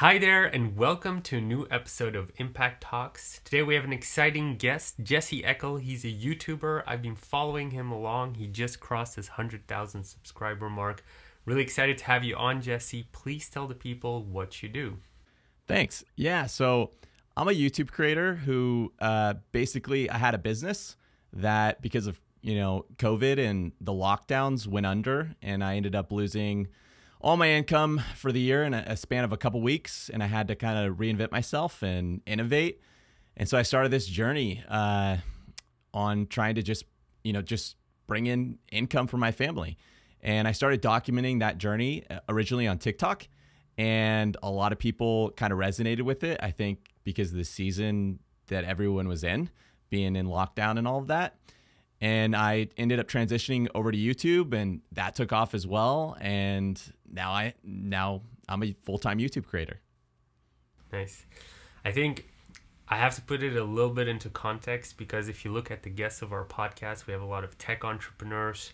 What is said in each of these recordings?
Hi there, and welcome to a new episode of Impact Talks. Today we have an exciting guest, Jesse Eckel. He's a YouTuber. I've been following him along. He just crossed his 100,000 subscriber mark. Really excited to have you on, Jesse. Please tell the people what you do. Thanks. Yeah, so I'm a YouTube creator who uh, basically I had a business that because of you know COVID and the lockdowns went under, and I ended up losing all my income for the year in a, span of a couple weeks, and I had to kind of reinvent myself and innovate. And so I started this journey uh, on trying to just, you know, just bring in income for my family. And I started documenting that journey uh, originally on TikTok, and a lot of people kind of resonated with it. I think because of the season that everyone was in, being in lockdown and all of that and I ended up transitioning over to YouTube, and that took off as well. And now I now I'm a full time YouTube creator. Nice. I think I have to put it a little bit into context because if you look at the guests of our podcast, we have a lot of tech entrepreneurs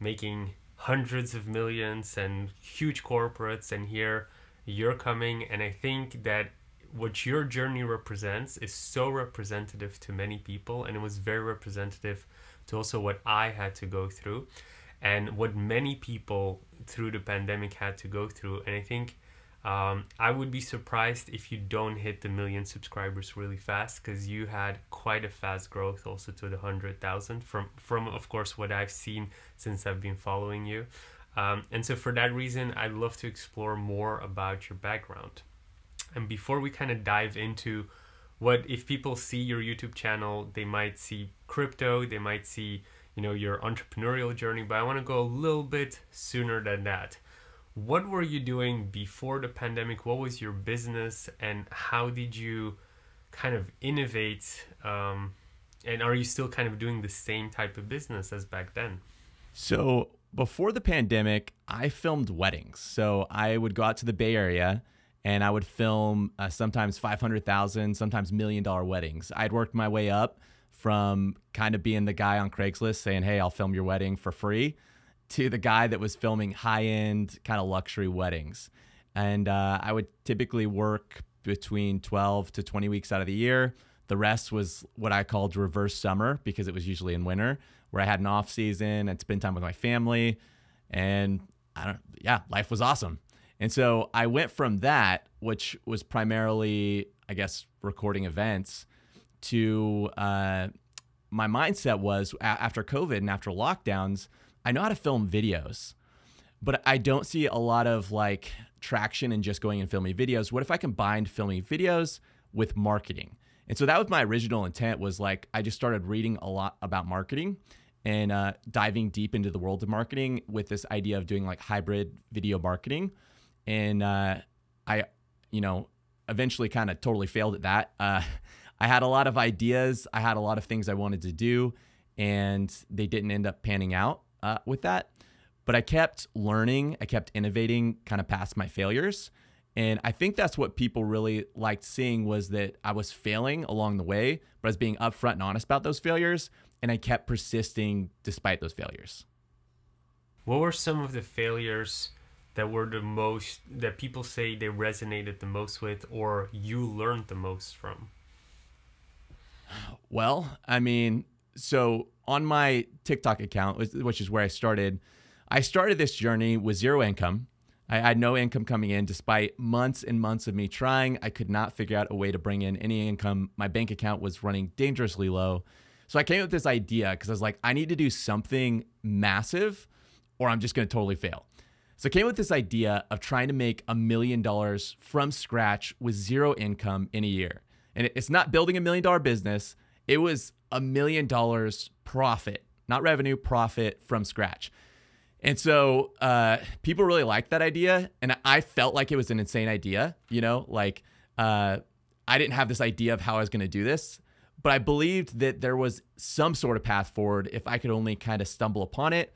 making hundreds of millions and huge corporates, and here you're coming, and I think that what your journey represents is so representative to many people, and it was very representative to also what I had to go through and what many people through the pandemic had to go through. And I think um, I would be surprised if you don't hit the million subscribers really fast because you had quite a fast growth also to the 100,000 from, from, of course, what I've seen since I've been following you. Um, and so, for that reason, I'd love to explore more about your background. And before we kind of dive into what if people see your YouTube channel, they might see crypto, they might see, you know, your entrepreneurial journey, but I want to go a little bit sooner than that. What were you doing before the pandemic? What was your business and how did you kind of innovate? Um, and are you still kind of doing the same type of business as back then? So, before the pandemic, I filmed weddings. So, I would go out to the Bay Area and I would film uh, sometimes 500,000, sometimes million dollar weddings. I'd worked my way up from kind of being the guy on Craigslist saying, Hey, I'll film your wedding for free to the guy that was filming high end kind of luxury weddings. And uh, I would typically work between 12 to 20 weeks out of the year. The rest was what I called reverse summer because it was usually in winter where I had an off season and spend time with my family. And I don't, yeah, life was awesome. And so I went from that, which was primarily, I guess, recording events, to uh, my mindset was after COVID and after lockdowns, I know how to film videos, but I don't see a lot of like traction in just going and filming videos. What if I combined filming videos with marketing? And so that was my original intent was like I just started reading a lot about marketing and uh, diving deep into the world of marketing with this idea of doing like hybrid video marketing and uh, I, you know, eventually kind of totally failed at that. Uh, I had a lot of ideas, I had a lot of things I wanted to do, and they didn't end up panning out uh, with that. But I kept learning, I kept innovating, kind of past my failures. And I think that's what people really liked seeing was that I was failing along the way, but I was being upfront and honest about those failures. And I kept persisting despite those failures. What were some of the failures that were the most that people say they resonated the most with or you learned the most from? Well, I mean, so on my TikTok account, which is where I started, I started this journey with zero income. I had no income coming in despite months and months of me trying. I could not figure out a way to bring in any income. My bank account was running dangerously low. So I came up with this idea because I was like, I need to do something massive or I'm just going to totally fail. So I came up with this idea of trying to make a million dollars from scratch with zero income in a year. And it's not building a million dollar business, it was a million dollars profit, not revenue, profit from scratch. And so uh, people really liked that idea. And I felt like it was an insane idea, you know, like uh, I didn't have this idea of how I was going to do this, but I believed that there was some sort of path forward if I could only kind of stumble upon it.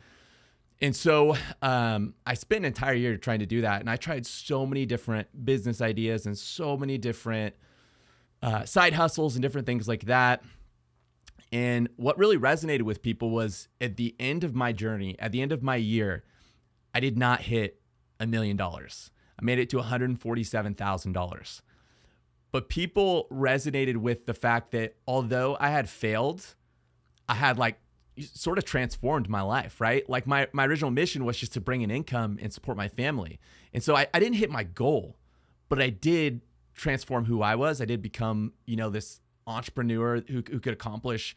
And so um, I spent an entire year trying to do that. And I tried so many different business ideas and so many different uh, side hustles and different things like that. And what really resonated with people was at the end of my journey, at the end of my year, I did not hit a million dollars. I made it to $147,000. But people resonated with the fact that although I had failed, I had like sort of transformed my life, right? Like my, my original mission was just to bring in income and support my family. And so I, I didn't hit my goal, but I did transform who I was. I did become, you know, this entrepreneur who, who could accomplish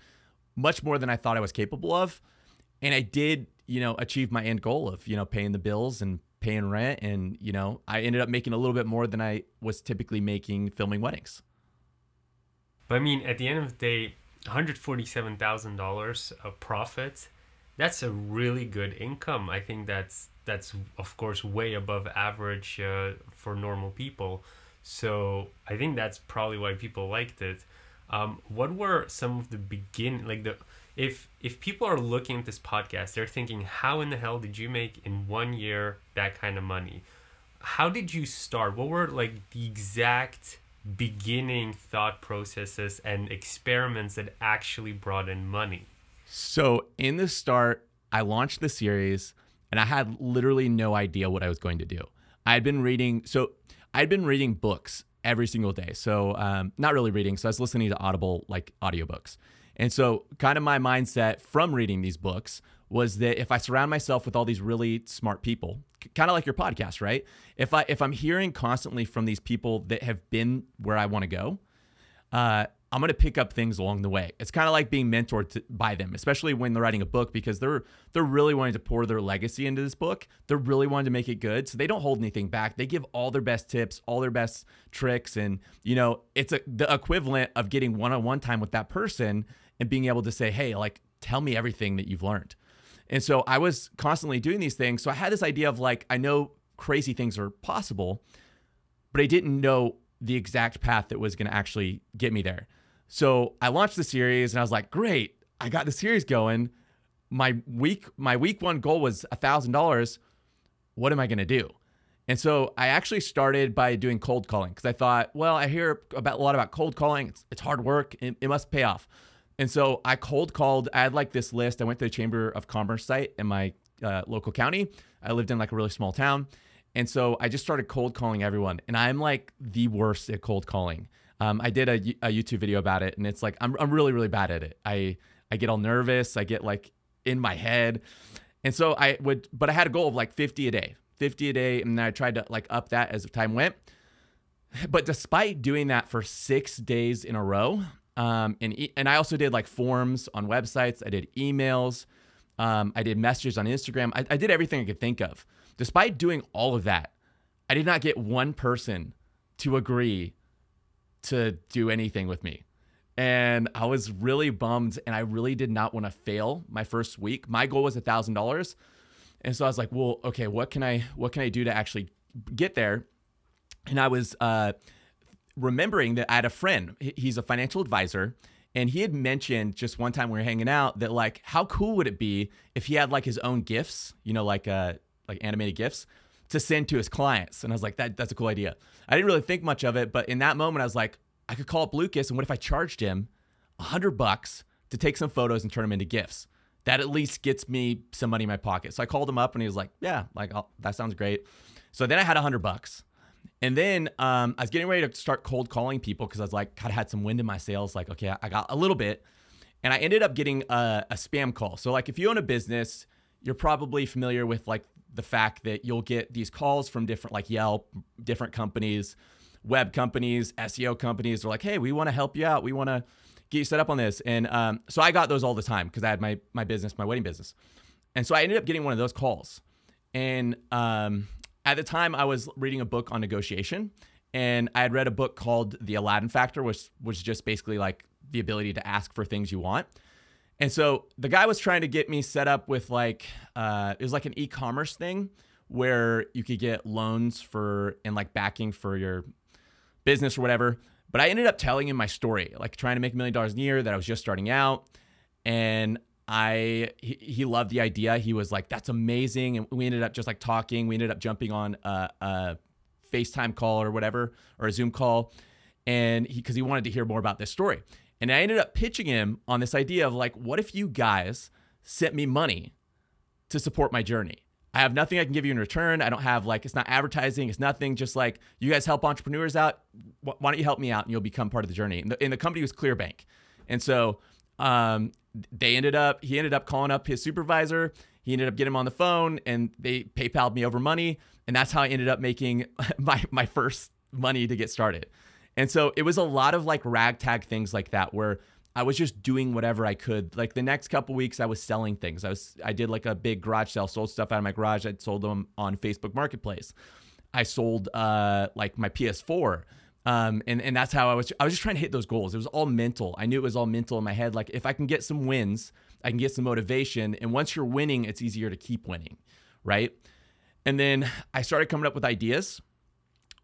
much more than I thought I was capable of. And I did, you know, achieve my end goal of, you know, paying the bills and paying rent. And, you know, I ended up making a little bit more than I was typically making filming weddings. But I mean, at the end of the day, $147,000 of profit, that's a really good income. I think that's that's of course way above average uh, for normal people. So I think that's probably why people liked it. Um, what were some of the begin like the if if people are looking at this podcast, they're thinking, how in the hell did you make in one year that kind of money? How did you start? What were like the exact beginning thought processes and experiments that actually brought in money? So in the start, I launched the series and I had literally no idea what I was going to do. I had been reading, so I'd been reading books every single day. So, um, not really reading. So, I was listening to Audible, like audiobooks. And so, kind of my mindset from reading these books was that if I surround myself with all these really smart people, kind of like your podcast, right? If I if I'm hearing constantly from these people that have been where I want to go, uh, I'm going to pick up things along the way. It's kind of like being mentored to, by them, especially when they're writing a book because they're they're really wanting to pour their legacy into this book. They're really wanting to make it good, so they don't hold anything back. They give all their best tips, all their best tricks, and you know it's a, the equivalent of getting one-on-one time with that person and being able to say, "Hey, like tell me everything that you've learned." And so I was constantly doing these things. So I had this idea of like I know crazy things are possible, but I didn't know the exact path that was going to actually get me there. So I launched the series and I was like, great, I got the series going. My week, my week one goal was a thousand dollars. What am I gonna do? And so I actually started by doing cold calling because I thought, well, I hear about a lot about cold calling. It's, it's hard work. It, it must pay off. And so I cold called. I had like this list. I went to the Chamber of Commerce site in my uh, local county. I lived in like a really small town. And so I just started cold calling everyone. And I'm like the worst at cold calling. Um, I did a, a YouTube video about it, and it's like I'm I'm really really bad at it. I I get all nervous. I get like in my head, and so I would. But I had a goal of like 50 a day, 50 a day, and then I tried to like up that as time went. But despite doing that for six days in a row, um, and and I also did like forms on websites. I did emails. Um, I did messages on Instagram. I, I did everything I could think of. Despite doing all of that, I did not get one person to agree to do anything with me. And I was really bummed and I really did not want to fail my first week. My goal was a thousand dollars. And so I was like, well, okay, what can I what can I do to actually get there? And I was uh, remembering that I had a friend. He's a financial advisor, and he had mentioned just one time we were hanging out that like, how cool would it be if he had like his own GIFs, you know, like uh like animated GIFs to send to his clients. And I was like, that that's a cool idea. I didn't really think much of it, but in that moment, I was like, I could call up Lucas, and what if I charged him a hundred bucks to take some photos and turn them into GIFs? That at least gets me some money in my pocket. So I called him up, and he was like, Yeah, like I'll, that sounds great. So then I had a hundred bucks. And then um, I was getting ready to start cold calling people because I was like, kind of had some wind in my sails. Like, okay, I got a little bit. And I ended up getting a, a spam call. So, like, if you own a business, you're probably familiar with like the fact that you'll get these calls from different like Yelp, different companies, web companies, SEO companies. They're like, hey, we want to help you out. We want to get you set up on this. And um, so I got those all the time because I had my my business, my wedding business. And so I ended up getting one of those calls. And um, at the time, I was reading a book on negotiation, and I had read a book called The Aladdin Factor, which was just basically like the ability to ask for things you want. And so the guy was trying to get me set up with like uh, it was like an e-commerce thing where you could get loans for and like backing for your business or whatever. But I ended up telling him my story, like trying to make a million dollars a year, that I was just starting out, and I he, he loved the idea. He was like, "That's amazing," and we ended up just like talking. We ended up jumping on a, a FaceTime call or whatever or a Zoom call, and he because he wanted to hear more about this story. And I ended up pitching him on this idea of like, what if you guys sent me money to support my journey? I have nothing I can give you in return. I don't have like, it's not advertising, it's nothing. Just like, you guys help entrepreneurs out. Why don't you help me out and you'll become part of the journey? And the, and the company was Clearbanc. And so um, they ended up, he ended up calling up his supervisor. He ended up getting him on the phone and they PayPal'd me over money. And that's how I ended up making my, my first money to get started. And so it was a lot of like ragtag things like that where I was just doing whatever I could. Like the next couple weeks, I was selling things. I was I did like a big garage sale, sold stuff out of my garage. I sold them on Facebook Marketplace. I sold uh, like my PS4. Um, and, and that's how I was. I was just trying to hit those goals. It was all mental. I knew it was all mental in my head. Like if I can get some wins, I can get some motivation. And once you're winning, it's easier to keep winning, right? And then I started coming up with ideas.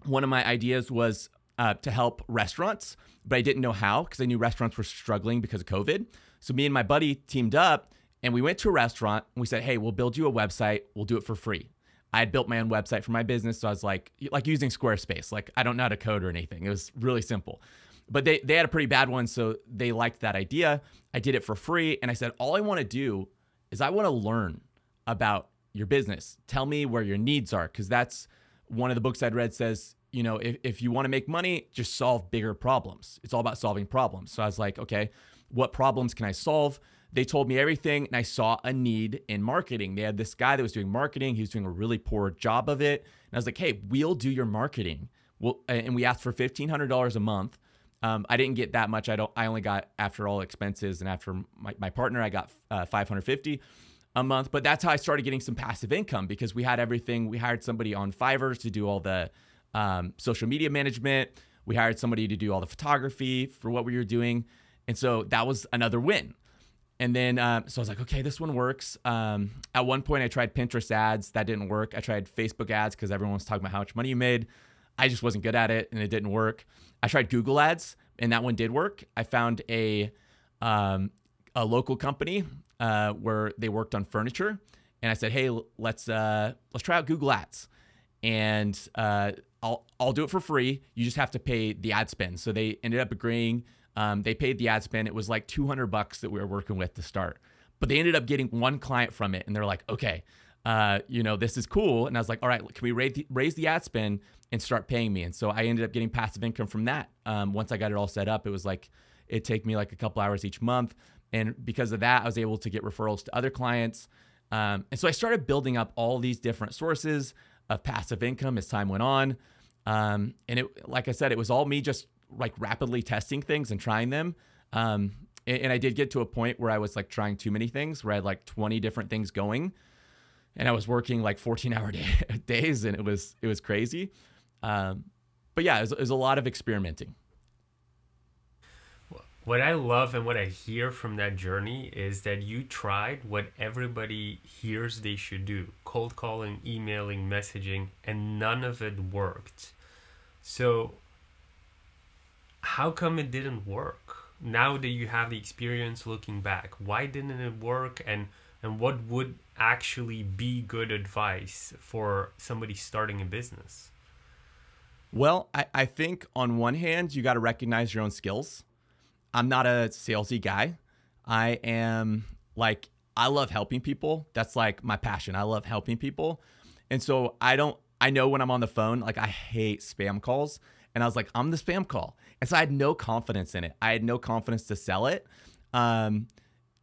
One of my ideas was uh, to help restaurants, but I didn't know how because I knew restaurants were struggling because of COVID. So me and my buddy teamed up and we went to a restaurant and we said, "Hey, we'll build you a website. We'll do it for free." I had built my own website for my business, so I was like, like using Squarespace. Like I don't know how to code or anything. It was really simple. But they they had a pretty bad one, so they liked that idea. I did it for free, and I said, all I want to do is I want to learn about your business. Tell me where your needs are, because that's one of the books I'd read says you know, if, if you want to make money, just solve bigger problems. It's all about solving problems. So I was like, okay, what problems can I solve? They told me everything, and I saw a need in marketing. They had this guy that was doing marketing. He was doing a really poor job of it. And I was like, hey, we'll do your marketing. Well, and we asked for $1,500 a month. Um, I didn't get that much. I don't. I only got after all expenses and after my, my partner, I got uh, 550 a month. But that's how I started getting some passive income because we had everything. We hired somebody on Fiverr to do all the um, social media management. We hired somebody to do all the photography for what we were doing. And so that was another win. And then, um, so I was like, okay, this one works. Um, at one point, I tried Pinterest ads. That didn't work. I tried Facebook ads because everyone was talking about how much money you made. I just wasn't good at it and it didn't work. I tried Google ads and that one did work. I found a, um, a local company uh, where they worked on furniture. And I said, hey, let's, uh, let's try out Google ads. And uh, I'll I'll do it for free. You just have to pay the ad spend. So they ended up agreeing. Um, they paid the ad spend. It was like 200 bucks that we were working with to start, but they ended up getting one client from it, and they're like, okay, uh, you know, this is cool. And I was like, all right, can we raise the, raise the ad spend and start paying me? And so I ended up getting passive income from that. Um, once I got it all set up, it was like it take me like a couple hours each month, and because of that, I was able to get referrals to other clients. Um, and so I started building up all these different sources of passive income as time went on. Um, and it, like I said, it was all me just like rapidly testing things and trying them. Um, and, and, I did get to a point where I was like trying too many things, where I had like 20 different things going, and I was working like 14 hour day, days, and it was it was crazy. Um, but yeah, it was, it was a lot of experimenting. What I love and what I hear from that journey is that you tried what everybody hears they should do cold calling, emailing, messaging, and none of it worked. So, how come it didn't work? Now that you have the experience looking back, why didn't it work? And, and what would actually be good advice for somebody starting a business? Well, I, I think on one hand, you got to recognize your own skills I'm not a salesy guy. I am like I love helping people. That's like my passion. I love helping people. And so I don't I know when I'm on the phone, like I hate spam calls. And I was like, I'm the spam call. And so I had no confidence in it. I had no confidence to sell it. Um,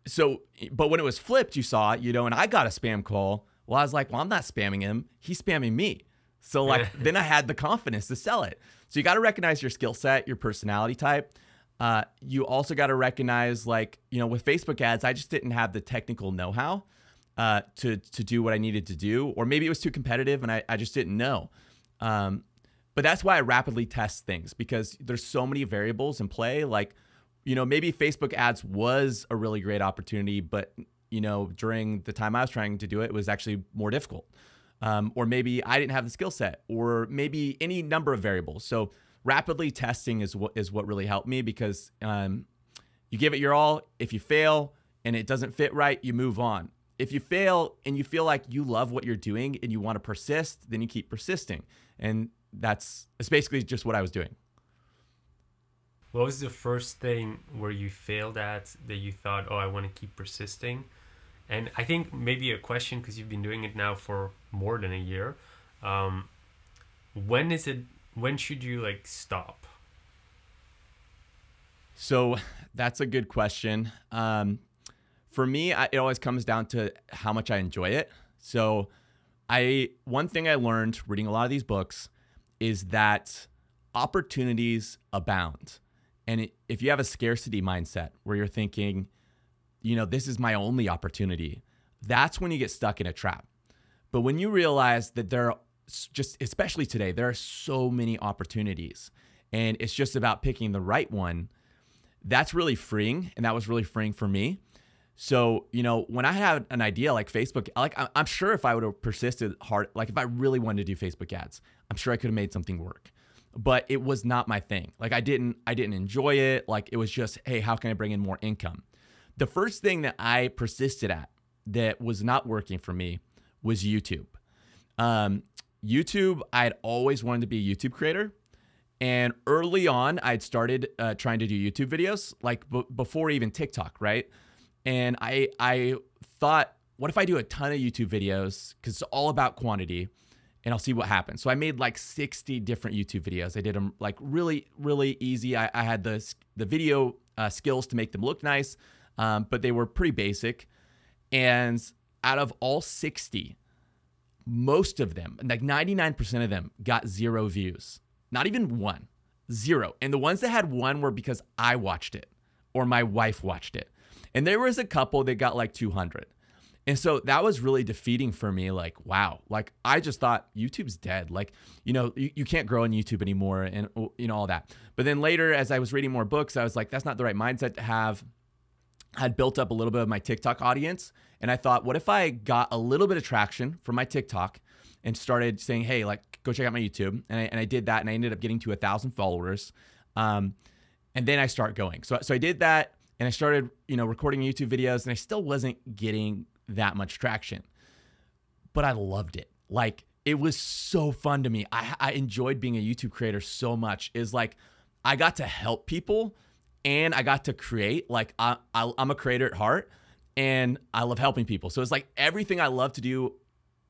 so, but when it was flipped, you saw it, you know, and I got a spam call. Well, I was like, well, I'm not spamming him. He's spamming me. So, like, then I had the confidence to sell it. So, you got to recognize your skill set, your personality type. Uh, you also got to recognize, like, you know, with Facebook ads, I just didn't have the technical know how uh, to, to do what I needed to do. Or maybe it was too competitive and I, I just didn't know. Um, but that's why I rapidly test things because there's so many variables in play. Like, you know, maybe Facebook ads was a really great opportunity, but, you know, during the time I was trying to do it, it was actually more difficult. Um, or maybe I didn't have the skill set, or maybe any number of variables. So, rapidly testing is what is what really helped me because um, you give it your all. If you fail and it doesn't fit right, you move on. If you fail and you feel like you love what you're doing and you want to persist, then you keep persisting. And that's it's basically just what I was doing. What was the first thing where you failed at that you thought, oh, I want to keep persisting? And I think maybe a question because you've been doing it now for more than a year. Um, when is it? When should you like stop? So that's a good question. Um, for me, I, it always comes down to how much I enjoy it. So, I one thing I learned reading a lot of these books is that opportunities abound. And it, if you have a scarcity mindset where you're thinking, you know, this is my only opportunity, that's when you get stuck in a trap. But when you realize that there are just, especially today, there are so many opportunities and it's just about picking the right one, that's really freeing. And that was really freeing for me. So, you know, when I had an idea like Facebook, like I'm sure if I would have persisted hard, like if I really wanted to do Facebook ads, I'm sure I could have made something work. But it was not my thing. Like I didn't I didn't enjoy it. Like it was just, hey, how can I bring in more income? The first thing that I persisted at that was not working for me was YouTube. Um, YouTube, I had always wanted to be a YouTube creator. And early on, I'd started uh, trying to do YouTube videos, like b- before even TikTok, right? and I I thought, what if I do a ton of YouTube videos because it's all about quantity, and I'll see what happens. So I made like 60 different YouTube videos. I did them like really really easy. I, I had the the video uh, skills to make them look nice, um, but they were pretty basic. And out of all 60, most of them, like 99% of them, got zero views. Not even one, zero. And the ones that had one were because I watched it or my wife watched it. And there was a couple that got like 200. And so that was really defeating for me. Like, wow, like I just thought YouTube's dead. Like, you know, you, you can't grow on YouTube anymore and, you know, all that. But then later, as I was reading more books, I was like, that's not the right mindset to have. Had built up a little bit of my TikTok audience. And I thought, what if I got a little bit of traction from my TikTok and started saying, hey, like, go check out my YouTube. And I, and I did that. And I ended up getting to a thousand followers. Um, and then I start going. So, so I did that and I started, you know, recording YouTube videos and I still wasn't getting that much traction. But I loved it. Like it was so fun to me. I, I enjoyed being a YouTube creator so much. Is like I got to help people and I got to create. Like I, I I'm a creator at heart and I love helping people. So it's like everything I love to do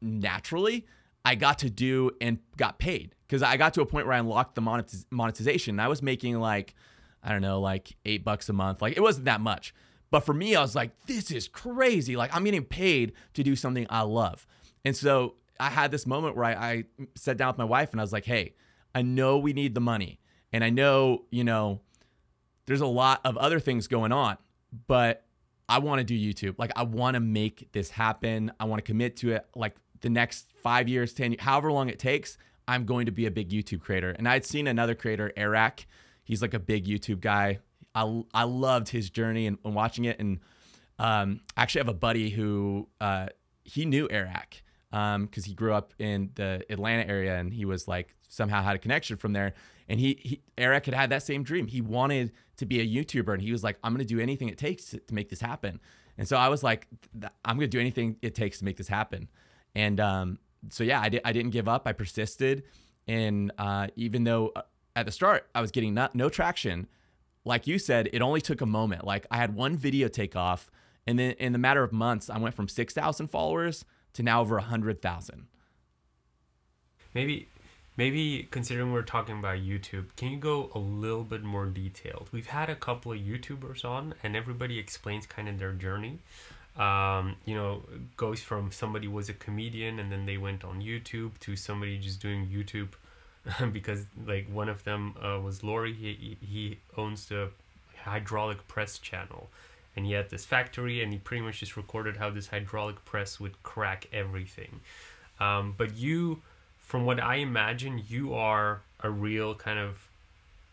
naturally, I got to do and got paid because I got to a point where I unlocked the monetiz- monetization. I was making like I don't know, like eight bucks a month. Like it wasn't that much. But for me, I was like, this is crazy. Like I'm getting paid to do something I love. And so I had this moment where I, I sat down with my wife and I was like, hey, I know we need the money. And I know, you know, there's a lot of other things going on, but I want to do YouTube. Like I want to make this happen. I want to commit to it like the next five years, 10, however long it takes. I'm going to be a big YouTube creator. And I'd seen another creator, Eric, He's like a big YouTube guy. I, I loved his journey and, and watching it. And um, I actually have a buddy who uh, he knew Eric because um, he grew up in the Atlanta area and he was like somehow had a connection from there. And he, he Eric had had that same dream. He wanted to be a YouTuber and he was like, I'm going to do anything it takes to, to, make this happen. And so I was like, I'm going to do anything it takes to make this happen. And um, so yeah, I, di- I didn't give up. I persisted. And uh, even though uh, at the start, I was getting not, no traction. Like you said, it only took a moment. Like I had one video take off, and then in the matter of months, I went from 6,000 followers to now over 100,000. Maybe maybe considering we're talking about YouTube, can you go a little bit more detailed? We've had a couple of YouTubers on, and everybody explains kind of their journey. Um, you know, goes from somebody was a comedian and then they went on YouTube to somebody just doing YouTube because like one of them uh, was Lauri. He he owns the hydraulic press channel, and he had this factory, and he pretty much just recorded how this hydraulic press would crack everything. Um, but you, from what I imagine, you are a real kind of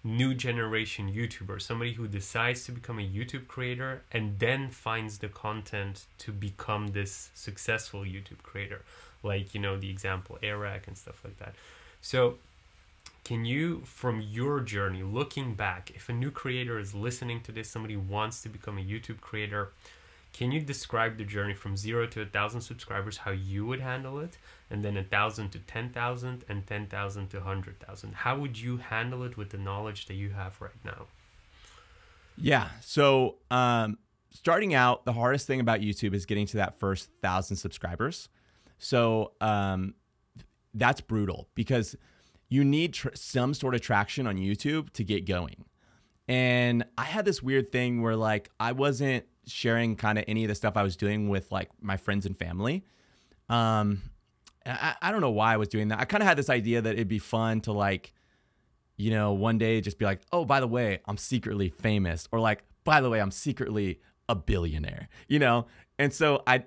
new generation YouTuber, somebody who decides to become a YouTube creator and then finds the content to become this successful YouTube creator, like you know the example Eric and stuff like that. So can you, from your journey, looking back, if a new creator is listening to this, somebody wants to become a YouTube creator, can you describe the journey from zero to a thousand subscribers, how you would handle it, and then a thousand to ten thousand, and ten thousand to hundred thousand? How would you handle it with the knowledge that you have right now? Yeah. So, um, starting out, the hardest thing about YouTube is getting to that first thousand subscribers. So um, that's brutal because you need tr- some sort of traction on YouTube to get going. And I had this weird thing where like I wasn't sharing kind of any of the stuff I was doing with like my friends and family. Um, I, I don't know why I was doing that. I kind of had this idea that it'd be fun to like, you know, one day just be like, oh, by the way, I'm secretly famous, or like, by the way, I'm secretly a billionaire, you know? And so I,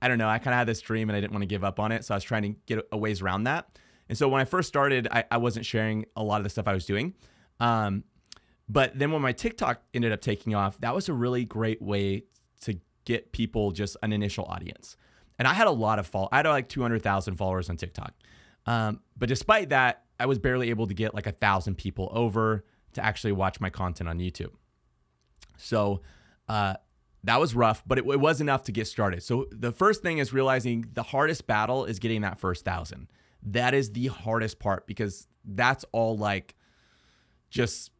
I don't know, I kind of had this dream and I didn't want to give up on it. So I was trying to get a ways around that. And so when I first started, I, I wasn't sharing a lot of the stuff I was doing. Um, but then when my TikTok ended up taking off, that was a really great way to get people just an initial audience. And I had a lot of follow. I had like 200,000 followers on TikTok. Um, but despite that, I was barely able to get like a thousand people over to actually watch my content on YouTube. So uh, that was rough, but it, it was enough to get started. So the first thing is realizing the hardest battle is getting that first thousand. That is the hardest part because that's all like just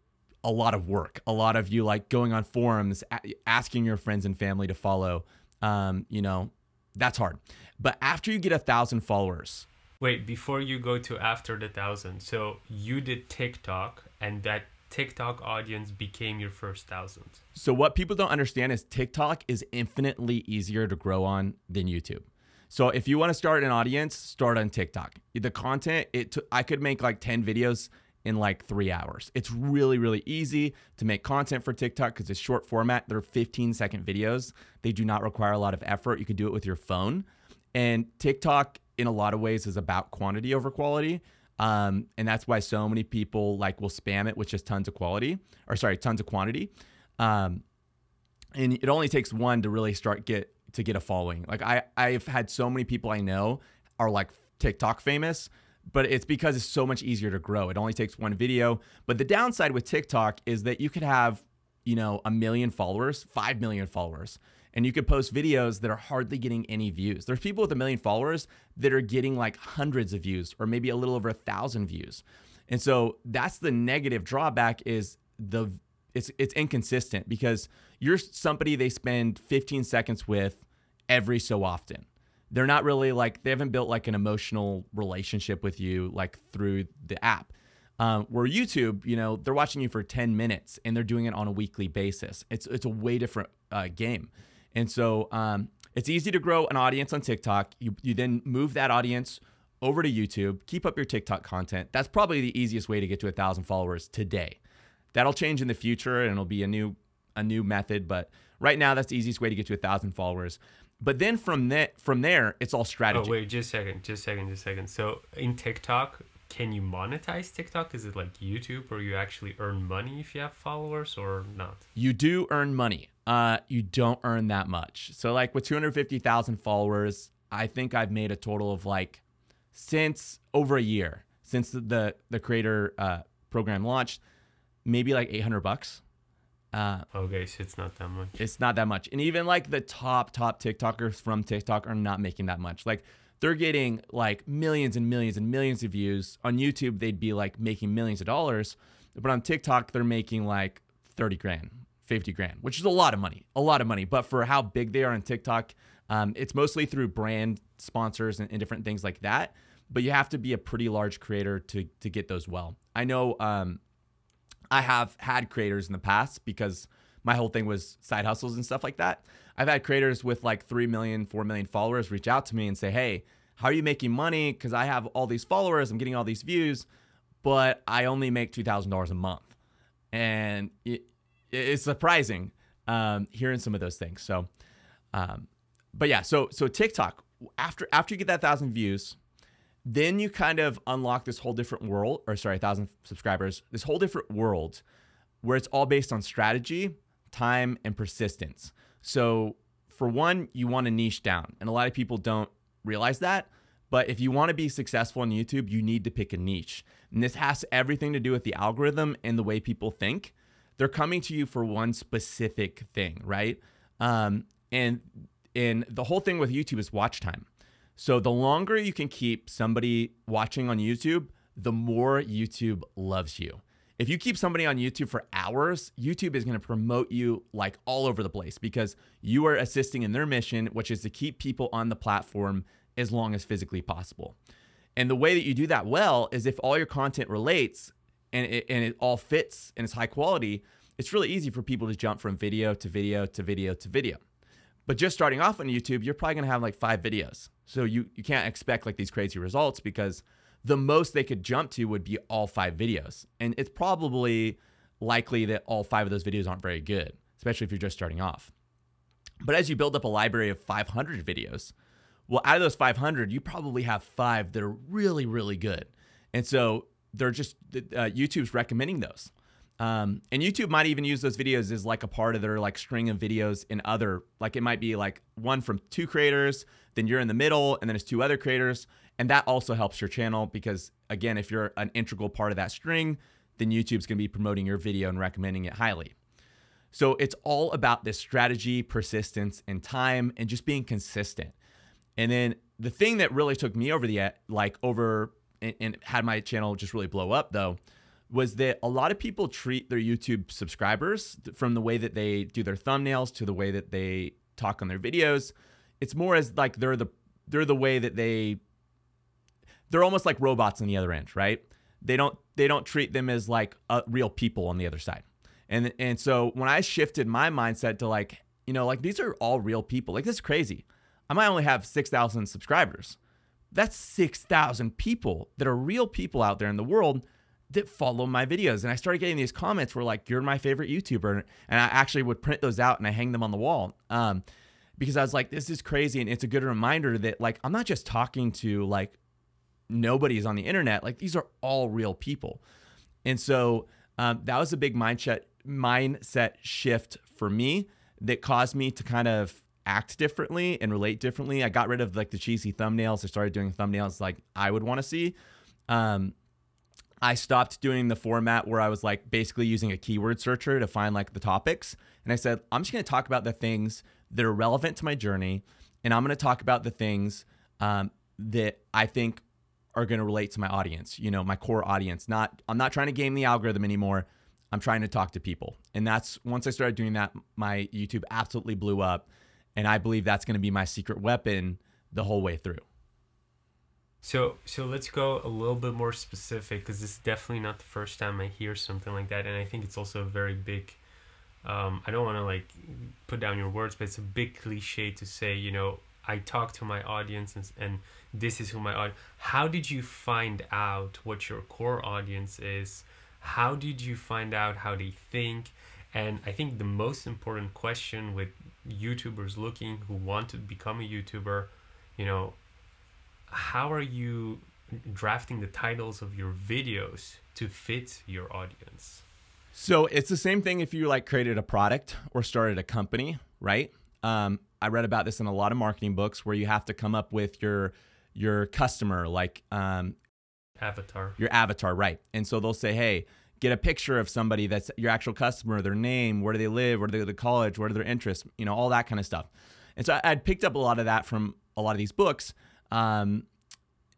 a lot of work, a lot of you like going on forums, a- asking your friends and family to follow. Um, you know, that's hard. But after you get a thousand followers, Wait, before you go to after the thousand, so you did TikTok and that TikTok audience became your first thousand. So what people don't understand is TikTok is infinitely easier to grow on than YouTube. So if you want to start an audience, start on TikTok. The content, it t- I could make like 10 videos in like 3 hours. It's really really easy to make content for TikTok cuz it's short format. They're 15 second videos. They do not require a lot of effort. You can do it with your phone. And TikTok in a lot of ways is about quantity over quality. Um, and that's why so many people like will spam it with just tons of quality or sorry, tons of quantity. Um, and it only takes one to really start get to get a following. Like I I've had so many people I know are like TikTok famous, but it's because it's so much easier to grow. It only takes one video. But the downside with TikTok is that you could have, you know, a million followers, 5 million followers, and you could post videos that are hardly getting any views. There's people with a million followers that are getting like hundreds of views or maybe a little over a thousand views. And so that's the negative drawback is the it's it's inconsistent because you're somebody they spend 15 seconds with every so often. They're not really like they haven't built like an emotional relationship with you like through the app. Um, where YouTube, you know, they're watching you for 10 minutes and they're doing it on a weekly basis. It's it's a way different uh, game. And so um, it's easy to grow an audience on TikTok. You, you then move that audience over to YouTube, keep up your TikTok content. That's probably the easiest way to get to a thousand followers today. That'll change in the future and it'll be a new a new method, but right now that's the easiest way to get to a thousand followers. But then from that from there, it's all strategy. Oh wait, just a second, just a second, just a second. So in TikTok, can you monetize TikTok? Is it like YouTube, or you actually earn money if you have followers, or not? You do earn money. Uh, you don't earn that much. So like with 250,000 followers, I think I've made a total of like since over a year since the the, the creator uh, program launched, maybe like 800 bucks. Uh, Okay, so it's not that much. it's not that much. And even like the top top TikTokers from TikTok are not making that much. Like they're getting like millions and millions and millions of views. On YouTube, they'd be like making millions of dollars, but on TikTok, they're making like 30 grand, 50 grand, which is a lot of money, a lot of money. But for how big they are on TikTok, um, it's mostly through brand sponsors and, and different things like that. But you have to be a pretty large creator to to get those well. I know um, I have had creators in the past because my whole thing was side hustles and stuff like that. I've had creators with like 3 million, 4 million followers reach out to me and say, Hey, how are you making money? Because I have all these followers, I'm getting all these views, but I only make $2,000 a month. And it, it's surprising um, hearing some of those things. So, um, but yeah, so so TikTok after after you get that thousand views, then you kind of unlock this whole different world, or sorry, a thousand subscribers, this whole different world where it's all based on strategy, time, and persistence. So, for one, you want to niche down, and a lot of people don't realize that. But if you want to be successful on YouTube, you need to pick a niche. And this has everything to do with the algorithm and the way people think. They're coming to you for one specific thing, right? Um, and and the whole thing with YouTube is watch time. So the longer you can keep somebody watching on YouTube, the more YouTube loves you. if you keep somebody on YouTube for hours, YouTube is going to promote you like all over the place because you are assisting in their mission, which is to keep people on the platform as long as physically possible. And the way that you do that well is if all your content relates and it, and it all fits and it's high quality, it's really easy for people to jump from video to video to video to video. But just starting off on YouTube, you're probably to have like five videos. So you, you can't expect like these crazy results because the most they could jump to would be all five videos. And it's probably likely that all five of those videos aren't very good, especially if you're just starting off. But as you build up a library of 500 videos, well, out of those 500, you probably have five that are really, really good. And so they're just, uh, YouTube's recommending those. Um, and YouTube might even use those videos as like a part of their like string of videos in other, like it might be like one from two creators, then you're in the middle, and then it's two other creators. And that also helps your channel because, again, if you're an integral part of that string, then YouTube's gonna be promoting your video and recommending it highly. So it's all about this strategy, persistence, and time, and just being consistent. And then the thing that really took me over the like over and, and had my channel just really blow up though was that a lot of people treat their YouTube subscribers from the way that they do their thumbnails to the way that they talk on their videos. It's more as like they're the they're the way that they they're almost like robots on the other end, right? They don't they don't treat them as like uh, real people on the other side. And and so when I shifted my mindset to like, you know, like these are all real people. Like this is crazy. I might only have 6,000 subscribers. That's 6,000 people that are real people out there in the world that follow my videos. And I started getting these comments where like, you're my favorite YouTuber. And I actually would print those out and I hang them on the wall. Um, because I was like, this is crazy. And it's a good reminder that like, I'm not just talking to like nobody's on the internet. Like these are all real people. And so um, that was a big mindset mindset shift for me that caused me to kind of act differently and relate differently. I got rid of like the cheesy thumbnails. I started doing thumbnails like I would want to see. Um, I stopped doing the format where I was like basically using a keyword searcher to find like the topics. And I said, I'm just going to talk about the things that are relevant to my journey. And I'm going to talk about the things um, that I think are going to relate to my audience, you know, my core audience. Not, I'm not trying to game the algorithm anymore. I'm trying to talk to people. And that's once I started doing that, my YouTube absolutely blew up. And I believe that's going to be my secret weapon the whole way through. So, so let's go a little bit more specific because this is definitely not the first time I hear something like that, and I think it's also a very big. Um, I don't want to like put down your words, but it's a big cliche to say, you know, I talk to my audience and, and this is who my audience. How did you find out what your core audience is? How did you find out how they think? And I think the most important question with YouTubers looking who want to become a YouTuber, you know, how are you drafting the titles of your videos to fit your audience? So it's the same thing if you like created a product or started a company, right? Um, I read about this in a lot of marketing books where you have to come up with your your customer, like um, avatar, your avatar, right? And so they'll say, hey, get a picture of somebody that's your actual customer, their name, where do they live, where do they go to college, what are their interests, you know, all that kind of stuff. And so I'd picked up a lot of that from a lot of these books. Um,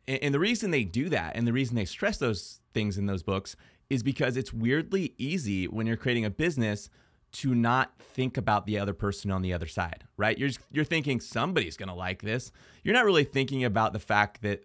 and, and the reason they do that and the reason they stress those things in those books is because it's weirdly easy when you're creating a business to not think about the other person on the other side, right? You're you're thinking somebody's going to like this. You're not really thinking about the fact that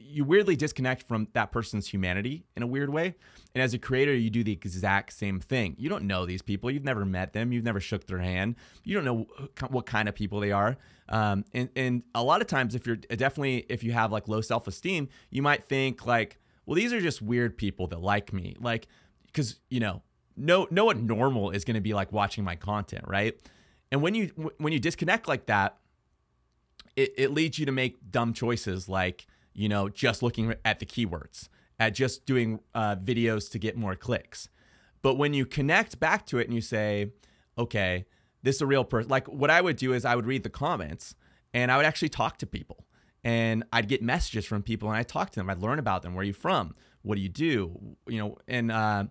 you weirdly disconnect from that person's humanity in a weird way. And as a creator, you do the exact same thing. You don't know these people. You've never met them. You've never shook their hand. You don't know what kind of people they are. Um, and, and a lot of times, if you're definitely, if you have like low self esteem, you might think like, well, these are just weird people that like me. Like, because, you know, no, no one normal is going to be like watching my content, right? And when you, when you disconnect like that, it, it leads you to make dumb choices like, you know, just looking at the keywords, at just doing uh, videos to get more clicks. But when you connect back to it and you say, okay, this is a real person, like what I would do is I would read the comments and I would actually talk to people and I'd get messages from people and I'd talk to them. I'd learn about them. Where are you from? What do you do? You know, and uh,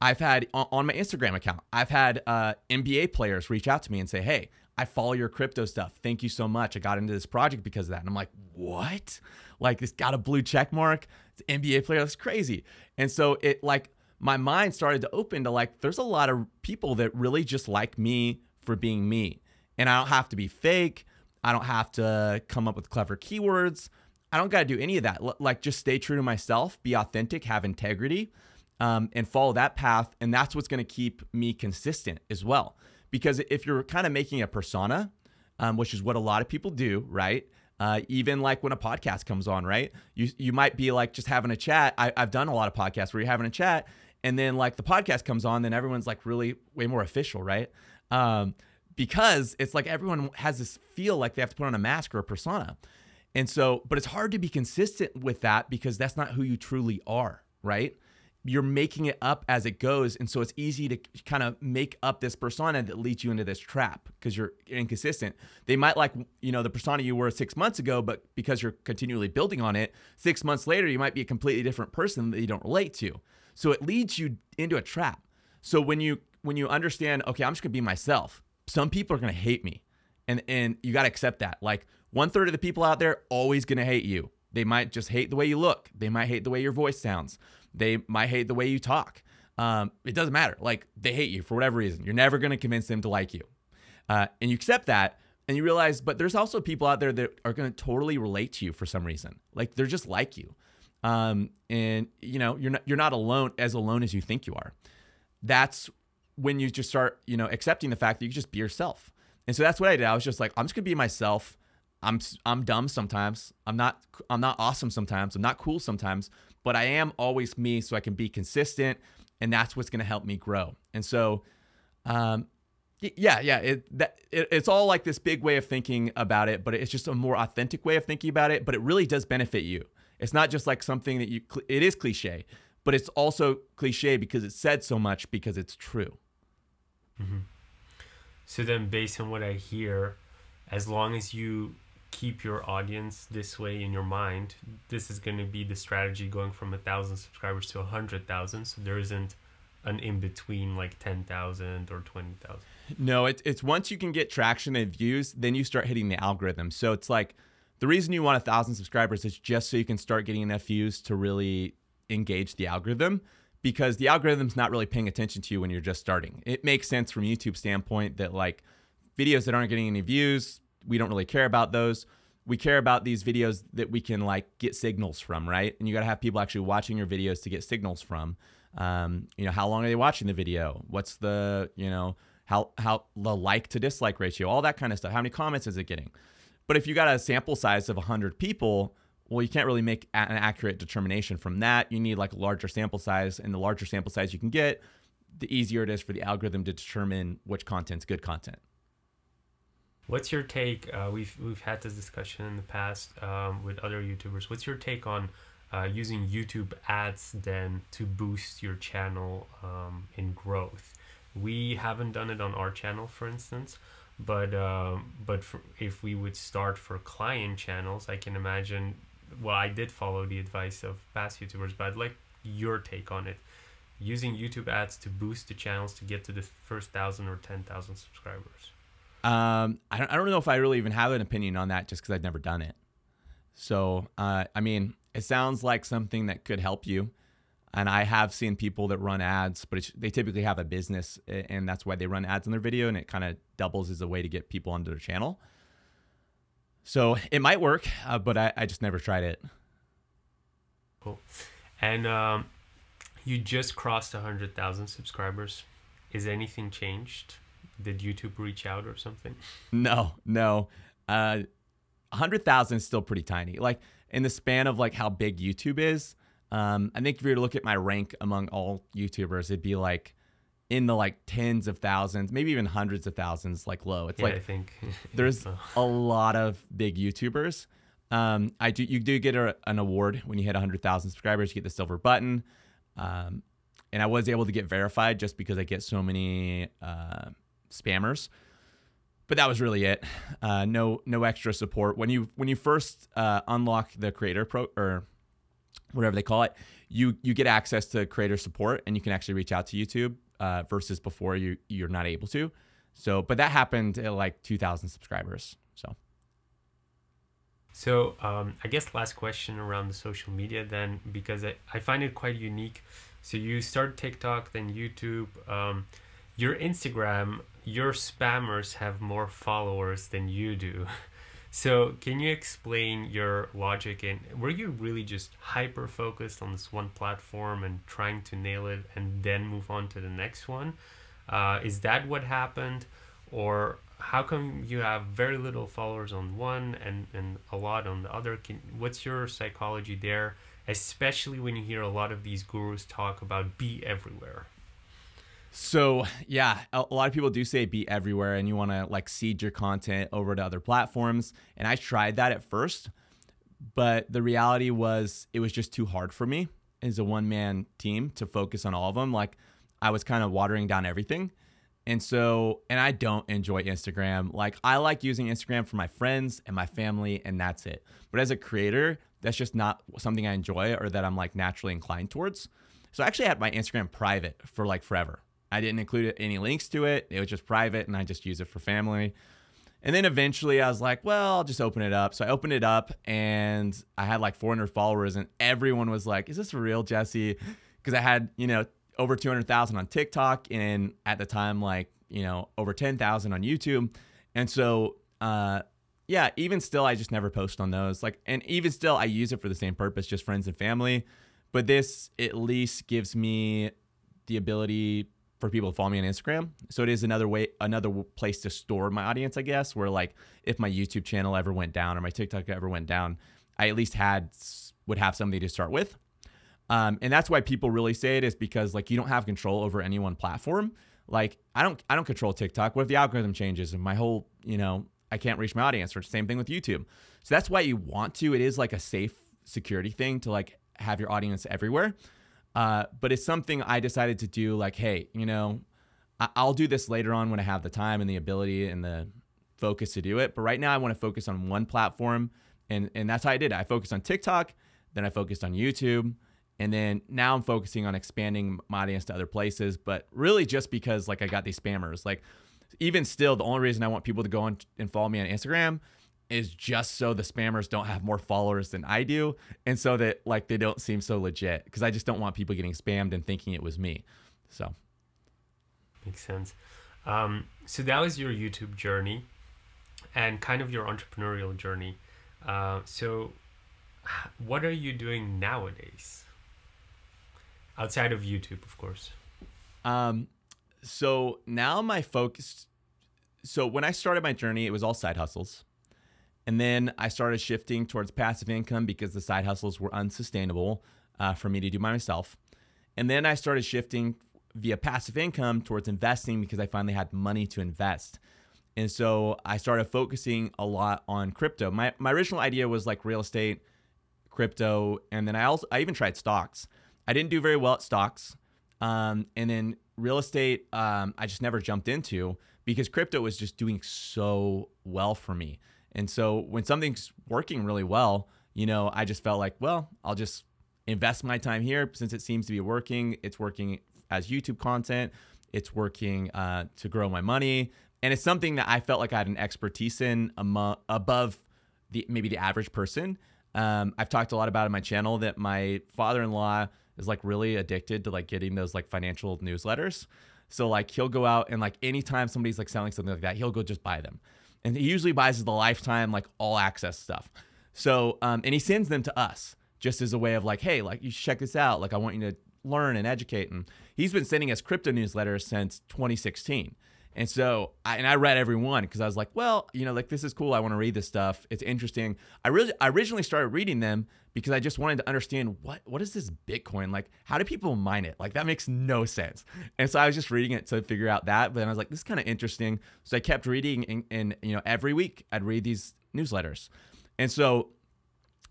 I've had on my Instagram account, I've had uh, NBA players reach out to me and say, hey, I follow your crypto stuff. Thank you so much. I got into this project because of that. And I'm like, what? Like this got a blue check mark. It's NBA player. That's crazy. And so it like my mind started to open to like, there's a lot of people that really just like me for being me. And I don't have to be fake. I don't have to come up with clever keywords. I don't got to do any of that. L- like, just stay true to myself, be authentic, have integrity, um, and follow that path. And that's what's going to keep me consistent as well. Because if you're kind of making a persona, um, which is what a lot of people do, right? Uh, even like when a podcast comes on, right? You you might be like just having a chat. I, I've done a lot of podcasts where you're having a chat, and then like the podcast comes on, then everyone's like really way more official, right? Um, because it's like everyone has this feel like they have to put on a mask or a persona. And so, but it's hard to be consistent with that because that's not who you truly are, right? You're making it up as it goes. And so it's easy to kind of make up this persona that leads you into this trap because you're inconsistent. They might like, you know, the persona you were six months ago, but because you're continually building on it, six months later, you might be a completely different person that you don't relate to. So it leads you into a trap. So when you when you understand, okay, I'm just gonna be myself. Some people are gonna hate me, and and you gotta accept that. Like one third of the people out there always gonna hate you. They might just hate the way you look. They might hate the way your voice sounds. They might hate the way you talk. Um, it doesn't matter. Like they hate you for whatever reason. You're never gonna convince them to like you, uh, and you accept that. And you realize, but there's also people out there that are going to totally relate to you for some reason. Like they're just like you. Um, and you know, you're not you're not alone as alone as you think you are. That's when you just start, you know, accepting the fact that you can just be yourself. And so that's what I did. I was just like, I'm just gonna be myself. I'm I'm dumb sometimes. I'm not I'm not awesome sometimes. I'm not cool sometimes, but I am always me, so I can be consistent, and that's what's gonna help me grow. And so, um, yeah, yeah, it, that it, it's all like this big way of thinking about it, but it's just a more authentic way of thinking about it. But it really does benefit you. It's not just like something that you. It is cliche, but it's also cliche because it's said so much because it's true. Mm-hmm. So then, based on what I hear, as long as you keep your audience this way in your mind, this is going to be the strategy going from a thousand subscribers to a hundred thousand. So there isn't an in between like ten thousand or twenty thousand. No, it's it's once you can get traction and views, then you start hitting the algorithm. So it's like the reason you want a thousand subscribers is just so you can start getting enough views to really engage the algorithm because the algorithm's not really paying attention to you when you're just starting. It makes sense from YouTube standpoint that like videos that aren't getting any views, we don't really care about those. We care about these videos that we can like get signals from, right? And you got to have people actually watching your videos to get signals from. Um, you know, how long are they watching the video? What's the, you know, how how the like to dislike ratio, all that kind of stuff. How many comments is it getting? But if you got a sample size of 100 people, well, you can't really make an accurate determination from that. You need like a larger sample size, and the larger sample size you can get, the easier it is for the algorithm to determine which content's good content. What's your take? Uh, we've we've had this discussion in the past um, with other YouTubers. What's your take on uh, using YouTube ads then to boost your channel um, in growth? We haven't done it on our channel, for instance, but um, but for, if we would start for client channels, I can imagine well, I did follow the advice of past YouTubers, but I'd like your take on it. Using YouTube ads to boost the channels to get to the first thousand or ten thousand subscribers. Um, I don't, I don't know if I really even have an opinion on that, just because I've never done it. So, uh, I mean, it sounds like something that could help you. And I have seen people that run ads, but they typically have a business, and that's why they run ads in their video, and it kind of doubles as a way to get people onto their channel. So it might work, uh, but I, I just never tried it. Cool. And um, you just crossed 100,000 subscribers. Is anything changed? Did YouTube reach out or something? No, no. Uh, 100,000 is still pretty tiny. Like in the span of like how big YouTube is, um, I think if you were to look at my rank among all YouTubers, it'd be like in the like tens of thousands, maybe even hundreds of thousands, like low. It's yeah, like I think there's a lot of big YouTubers. Um, I do you do get a, an award when you hit 100,000 subscribers. You get the silver button, um, and I was able to get verified just because I get so many uh, spammers. But that was really it. Uh, no no extra support when you when you first uh, unlock the creator pro or whatever they call it. You you get access to creator support, and you can actually reach out to YouTube uh, versus before you you're not able to. So, but that happened at like 2,000 subscribers. So, So um, I guess last question around the social media then, because I, I find it quite unique. So you start TikTok, then YouTube. Um, your Instagram, your spammers have more followers than you do. So can you explain your logic and were you really just hyper focused on this one platform and trying to nail it and then move on to the next one? Uh, is that what happened, or how come you have very little followers on one and, and a lot on the other? Can, what's your psychology there, especially when you hear a lot of these gurus talk about be everywhere? So yeah, a lot of people do say be everywhere, and you want to like seed your content over to other platforms. And I tried that at first, but the reality was it was just too hard for me as a one man team to focus on all of them. Like I was kind of watering down everything. And so, and I don't enjoy Instagram. Like I like using Instagram for my friends and my family, and that's it. But as a creator, that's just not something I enjoy or that I'm like naturally inclined towards. So I actually had my Instagram private for like forever. I didn't include any links to it. It was just private and I just use it for family. And then eventually I was like, well, I'll just open it up. So I opened it up and I had like 400 followers and everyone was like, is this for real, Jesse? Because I had, you know, over 200,000 on TikTok and at the time, like, you know, over 10,000 on YouTube. And so, uh, yeah, even still, I just never post on those. Like, and even still, I use it for the same purpose, just friends and family. But this at least gives me the ability for people to follow me on Instagram. So it is another way, another place to store my audience, I guess. Where like if my YouTube channel ever went down or my TikTok ever went down, I at least had would have somebody to start with. Um, and that's why people really say it is because like you don't have control over any one platform. Like I don't I don't control TikTok. What if the algorithm changes and my whole you know I can't reach my audience? Or same thing with YouTube. So that's why you want to. It is like a safe security thing to like have your audience everywhere. Uh, but it's something I decided to do like, hey, you know, I- I'll do this later on when I have the time and the ability and the focus to do it. But right now, I want to focus on one platform. And, and that's how I did it. I focused on TikTok, then I focused on YouTube. And then now I'm focusing on expanding my audience to other places, but really just because like I got these spammers. Like even still, the only reason I want people to go on and follow me on Instagram is just so the spammers don't have more followers than I do and so that like they don't seem so legit because I just don't want people getting spammed and thinking it was me. So makes sense. Um, so that was your YouTube journey and kind of your entrepreneurial journey. Uh, so what are you doing nowadays? Outside of YouTube, of course. Um so now my focus so when I started my journey, it was all side hustles. And then I started shifting towards passive income because the side hustles were unsustainable uh, for me to do by myself. And then I started shifting via passive income towards investing because I finally had money to invest. And so I started focusing a lot on crypto. My, my original idea was like real estate, crypto, and then I also I even tried stocks. I didn't do very well at stocks. Um, and then real estate, um, I just never jumped into because crypto was just doing so well for me. And so when something's working really well, you know, I just felt like, well, I'll just invest my time here since it seems to be working. It's working as YouTube content, it's working uh, to grow my money. And it's something that I felt like I had an expertise in among, above the maybe the average person. Um, I've talked a lot about in my channel that my father-in-law is like really addicted to like getting those like financial newsletters. So like he'll go out and like anytime somebody's like selling something like that, he'll go just buy them and he usually buys the lifetime like all access stuff. So um, and he sends them to us just as a way of like, hey, like you check this out. Like I want you to learn and educate. And he's been sending us crypto newsletters since 2016. And so, I, and I read every one because I was like, well, you know, like this is cool. I want to read this stuff. It's interesting. I really, I originally started reading them because I just wanted to understand what, what is this Bitcoin? Like, how do people mine it? Like, that makes no sense. And so I was just reading it to figure out that. But then I was like, this is kind of interesting. So I kept reading, and, and you know, every week I'd read these newsletters. And so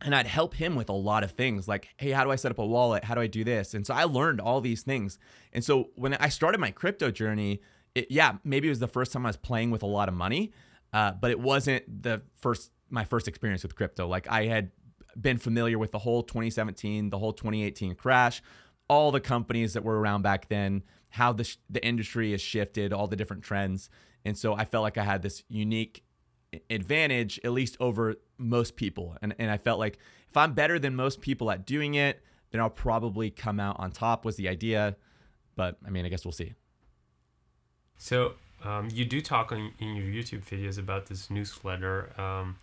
and I'd help him with a lot of things like, hey, how do I set up a wallet? How do I do this? And so I learned all these things. And so when I started my crypto journey, it, yeah, maybe it was the first time I was playing with a lot of money, uh, but it wasn't the first my first experience with crypto. Like I had been familiar with the whole 2017, the whole 2018 crash, all the companies that were around back then, how the the industry has shifted, all the different trends, and so I felt like I had this unique advantage at least over most people. And and I felt like if I'm better than most people at doing it, then I'll probably come out on top was the idea. But I mean, I guess we'll see. So um, you do talk on, in your YouTube videos about this newsletter. Um,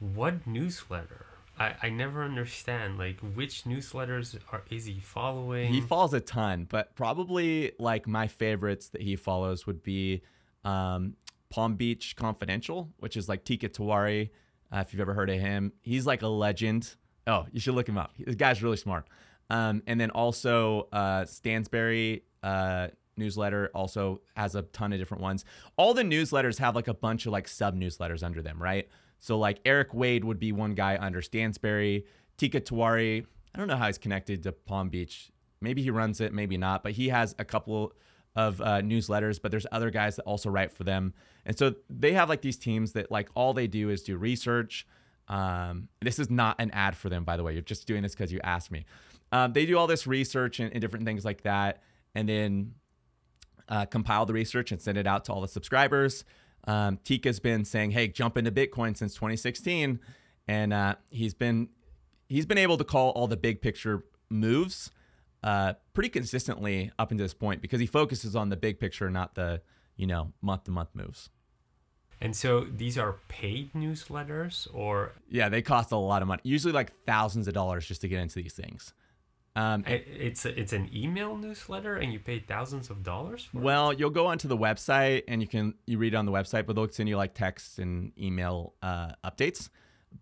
what newsletter? I, I never understand like which newsletters are is he following? He follows a ton, but probably like my favorites that he follows would be um, Palm Beach Confidential, which is like Teeka Tiwari. Uh, if you've ever heard of him, he's like a legend. Oh, you should look him up. This guy's really smart. Um, and then also uh, Stansberry uh, newsletter also has a ton of different ones. All the newsletters have like a bunch of like sub newsletters under them, right? So like Eric Wade would be one guy under Stansberry. Teeka Tiwari, I don't know how he's connected to Palm Beach. Maybe he runs it, maybe not, but he has a couple of uh, newsletters. But there's other guys that also write for them, and so they have like these teams that like all they do is do research. Um, this is not an ad for them, by the way. You're just doing this because you asked me. Um, they do all this research and, and, different things like that, and then uh, compile the research and send it out to all the subscribers. Um, Teeka's been saying, "Hey, jump into Bitcoin since 2016," and uh, he's been he's been able to call all the big picture moves uh, pretty consistently up until this point because he focuses on the big picture, not the you know month to month moves. And so these are paid newsletters, or yeah, they cost a lot of money. Usually like thousands of dollars just to get into these things. Um, it's it's an email newsletter, and you pay thousands of dollars. well, it? you'll go onto the website and you can you read it on the website, but they'll send you like text and email uh, updates.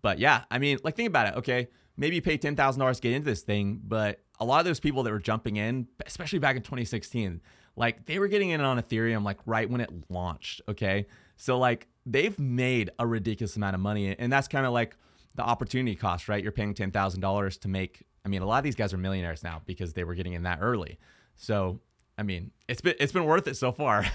But yeah, I mean, like think about it. Okay, maybe you pay ten thousand dollars to get into this thing, but a lot of those people that were jumping in, especially back in 2016, like they were getting in on Ethereum like right when it launched. Okay, so like they've made a ridiculous amount of money, and that's kind of like the opportunity cost, right? You're paying ten thousand dollars to make I mean, a lot of these guys are millionaires now because they were getting in that early. So, I mean, it's been it's been worth it so far.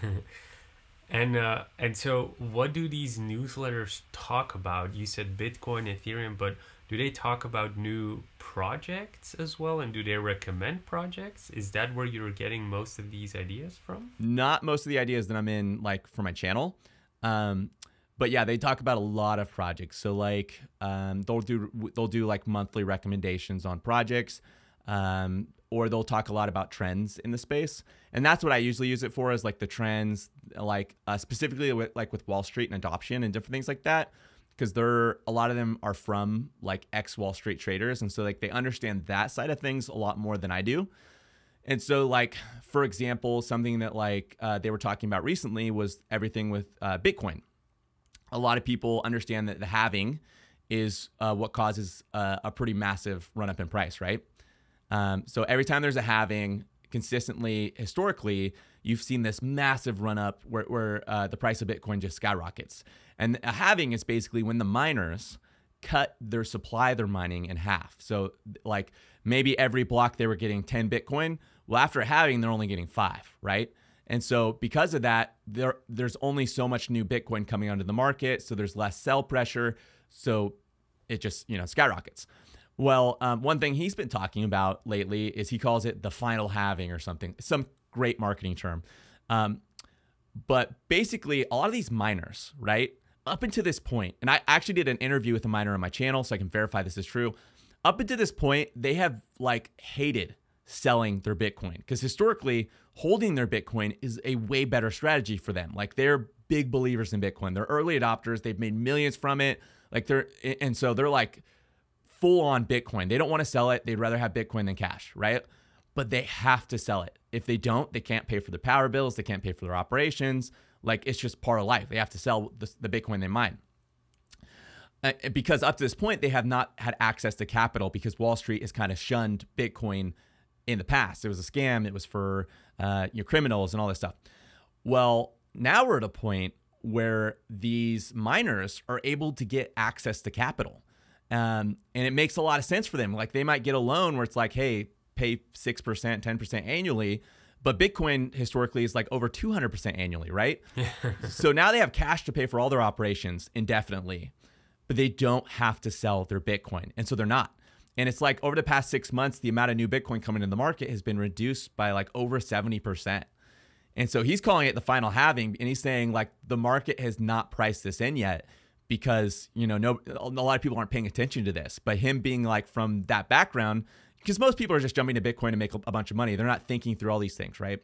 and uh, and so, what do these newsletters talk about? You said Bitcoin, Ethereum, but do they talk about new projects as well? And do they recommend projects? Is that where you're getting most of these ideas from? Not most of the ideas that I'm in, like for my channel. Um, but yeah, they talk about a lot of projects. So like um, they'll do they'll do like monthly recommendations on projects, um, or they'll talk a lot about trends in the space, and that's what I usually use it for is like the trends, like uh, specifically with like with Wall Street and adoption and different things like that, because they're a lot of them are from like ex Wall Street traders, and so like they understand that side of things a lot more than I do. And so, like for example, something that like uh, they were talking about recently was everything with uh, Bitcoin a lot of people understand that the halving is uh, what causes uh, a pretty massive run up in price, right? Um, so every time there's a halving, consistently, historically, you've seen this massive run up where, where uh, the price of Bitcoin just skyrockets. And a halving is basically when the miners cut their supply they're mining in half. So, like maybe every block they were getting 10 Bitcoin. Well, after a halving, they're only getting five, right? And so because of that, there there's only so much new Bitcoin coming onto the market, so there's less sell pressure, so it just you know skyrockets. Well, um, one thing he's been talking about lately is he calls it the final halving or something, some great marketing term. Um, but basically, a lot of these miners, right, up until this point, and I actually did an interview with a miner on my channel, so I can verify this is true. Up until this point, they have like hated selling their Bitcoin because historically, holding their Bitcoin is a way better strategy for them. Like they're big believers in Bitcoin. They're early adopters. They've made millions from it. Like they're and so they're like full on Bitcoin. They don't want to sell it. They'd rather have Bitcoin than cash, right? But they have to sell it. If they don't, they can't pay for the power bills. They can't pay for their operations. Like it's just part of life. They have to sell the, the Bitcoin they mine. Uh, because up to this point, they have not had access to capital because Wall Street has kind of shunned Bitcoin in the past. It was a scam. It was for uh, you know criminals and all this stuff. Well, now we're at a point where these miners are able to get access to capital, um, and it makes a lot of sense for them. Like they might get a loan where it's like, hey, pay six percent, ten percent annually. But Bitcoin historically is like over 200% annually, right? so now they have cash to pay for all their operations indefinitely, but they don't have to sell their Bitcoin. And so they're not. And it's like over the past six months, the amount of new Bitcoin coming in the market has been reduced by like over 70%. And so he's calling it the final halving, and he's saying like the market has not priced this in yet because you know no a lot of people aren't paying attention to this. But him being like from that background, because most people are just jumping to Bitcoin to make a bunch of money, they're not thinking through all these things, right?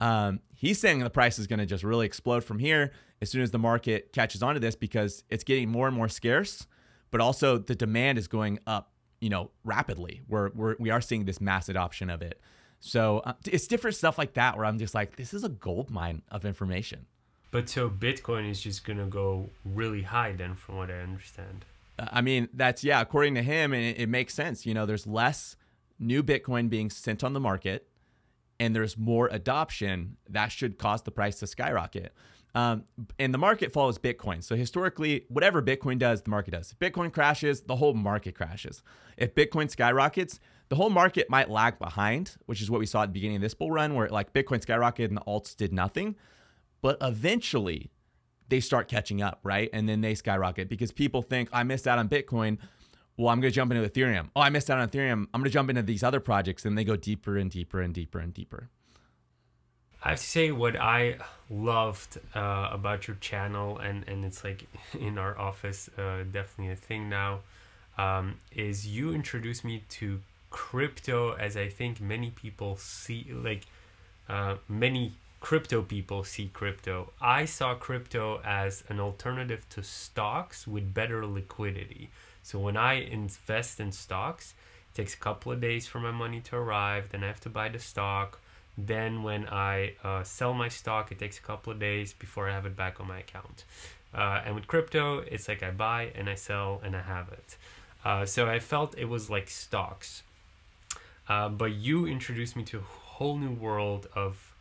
Um, he's saying the price is going to just really explode from here as soon as the market catches on to this because it's getting more and more scarce, but also the demand is going up, you know, rapidly. We're, we're we are seeing this mass adoption of it. So uh, it's different stuff like that where I'm just like, this is a gold mine of information. But so Bitcoin is just gonna go really high then, from what I understand. I mean, that's yeah, according to him, and it, it makes sense. You know, there's less new Bitcoin being sent on the market, and there's more adoption. That should cause the price to skyrocket. Um, and the market follows Bitcoin. So historically, whatever Bitcoin does, the market does. If Bitcoin crashes, the whole market crashes. If Bitcoin skyrockets, the whole market might lag behind, which is what we saw at the beginning of this bull run, where like Bitcoin skyrocketed and the alts did nothing. But eventually, they start catching up, right? And then they skyrocket because people think I missed out on Bitcoin. Well, I'm going to jump into Ethereum. Oh, I missed out on Ethereum. I'm going to jump into these other projects, and they go deeper and deeper and deeper and deeper. I have to say what I loved uh, about your channel, and and it's like in our office, uh, definitely a thing now, um, is you introduced me to crypto as I think many people see, like uh, many crypto people see crypto. I saw crypto as an alternative to stocks with better liquidity. So when I invest in stocks, it takes a couple of days for my money to arrive. Then I have to buy the stock then when I uh, sell my stock, it takes a couple of days before I have it back on my account. Uh, and with crypto, it's like I buy and I sell and I have it. Uh, so I felt it was like stocks. Uh, but you introduced me to a whole new world of,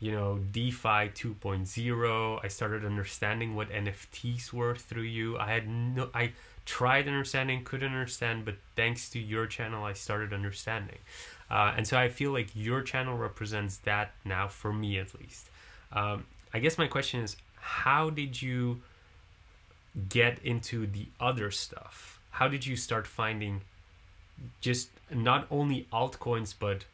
you know, DeFi 2.0. I started understanding what NFTs were through you. I had no, I tried understanding, couldn't understand, but thanks to your channel, I started understanding. Uh, and so I feel like your channel represents that now for me at least. Um, I guess my question is how did you get into the other stuff? How did you start finding just not only altcoins but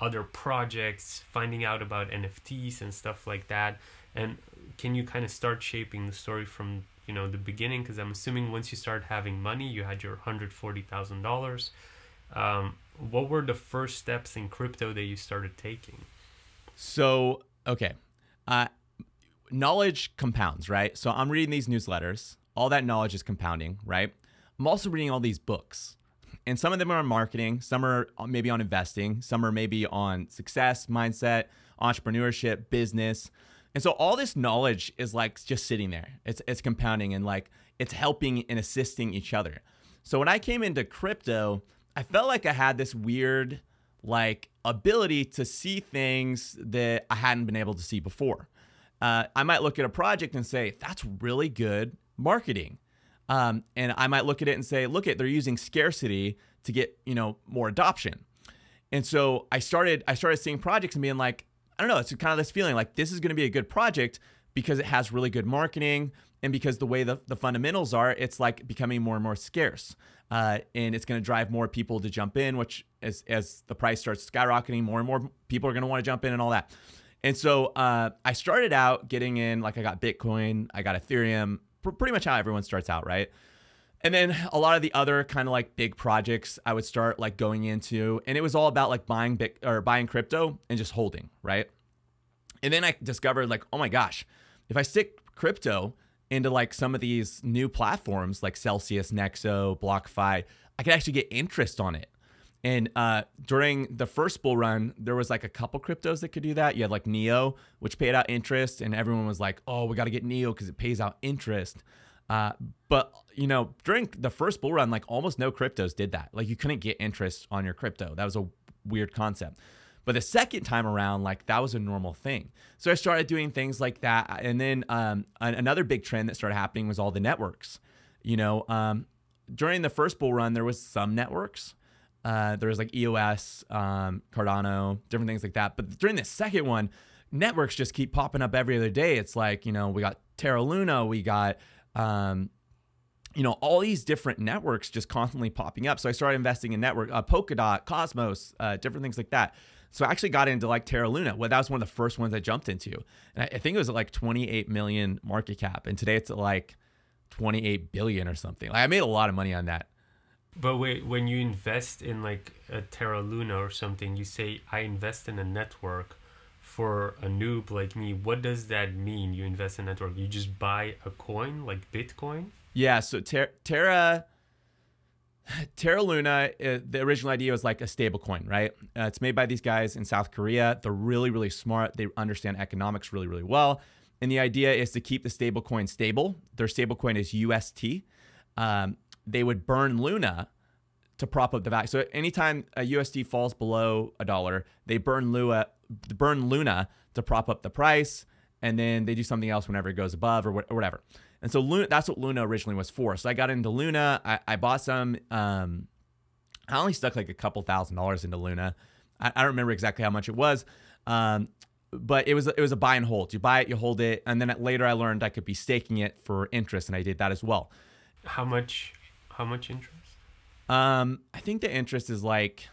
other projects, finding out about NFTs and stuff like that? And can you kind of start shaping the story from you know the beginning? Because I'm assuming once you start having money, you had your hundred forty thousand um, dollars what were the first steps in crypto that you started taking? So, okay. Uh, knowledge compounds, right? So I'm reading these newsletters. All that knowledge is compounding, right? I'm also reading all these books. And some of them are on marketing, some are maybe on investing, some are maybe on success, mindset, entrepreneurship, business. And so all this knowledge is like just sitting there. It's it's compounding and like it's helping and assisting each other. So when I came into crypto, I felt like I had this weird like ability to see things that I hadn't been able to see before. Uh, I might look at a project and say, that's really good marketing. Um, and I might look at it and say, look at they're using scarcity to get, you know, more adoption. And so I started I started seeing projects and being like, I don't know, it's kind of this feeling like this is to be a good project because it has really good marketing and because the way the, the fundamentals are, it's like becoming more and more scarce uh, and it's going to drive more people to jump in. Which, as as the price starts skyrocketing, more and more people are going to want to jump in and all that. And so uh, I started out getting in, like I got Bitcoin, I got Ethereum, pr- pretty much how everyone starts out, right? And then a lot of the other kind of like big projects I would start like going into, and it was all about like buying bit or buying crypto and just holding, right? And then I discovered like, oh my gosh, if I stick crypto into like some of these new platforms like Celsius, Nexo, BlockFi, I could actually get interest on it. And uh, during the first bull run, there was like a couple cryptos that could do that. You had like Neo, which paid out interest, and everyone was like, "Oh, we got to get Neo because it pays out interest." Uh, but you know, during the first bull run, like almost no cryptos did that. Like you couldn't get interest on your crypto. That was a weird concept. But the second time around, like that was a normal thing. So I started doing things like that. And then um, another big trend that started happening was all the networks. You know, um, during the first bull run, there was some networks. Uh, there was like EOS, um, Cardano, different things like that. But during the second one, networks just keep popping up every other day. It's like, you know, we got Terra Luna, we got, um, you know, all these different networks just constantly popping up. So I started investing in network, uh, Polkadot, Cosmos, uh, different things like that. So I actually got into like Terra Luna. Well, that was one of the first ones I jumped into. And I, I think it was like 28 million market cap. And today it's like 28 billion or something. Like I made a lot of money on that. But wait, when you invest in like a Terra Luna or something, you say, I invest in a network for a noob like me. What does that mean? You invest in a network? You just buy a coin like Bitcoin? Yeah. So ter- Terra. Terra Luna, uh, the original idea was like a stable coin, right? Uh, it's made by these guys in South Korea. They're really, really smart. They understand economics really, really well. And the idea is to keep the stable coin stable. Their stable coin is UST. Um, they would burn Luna to prop up the value. So anytime a USD falls below a dollar, they burn Luna, burn Luna to prop up the price, and then they do something else whenever it goes above or, whatever. And so Luna, that's what Luna originally was for. So I got into Luna. I, I bought some. Um, I only stuck like a couple thousand dollars into Luna. I, I don't remember exactly how much it was. Um, but it was it was a buy and hold. You buy it, you hold it, and then later I learned I could be staking it for interest, and I did that as well. How much? How much interest? Um, I think the interest is like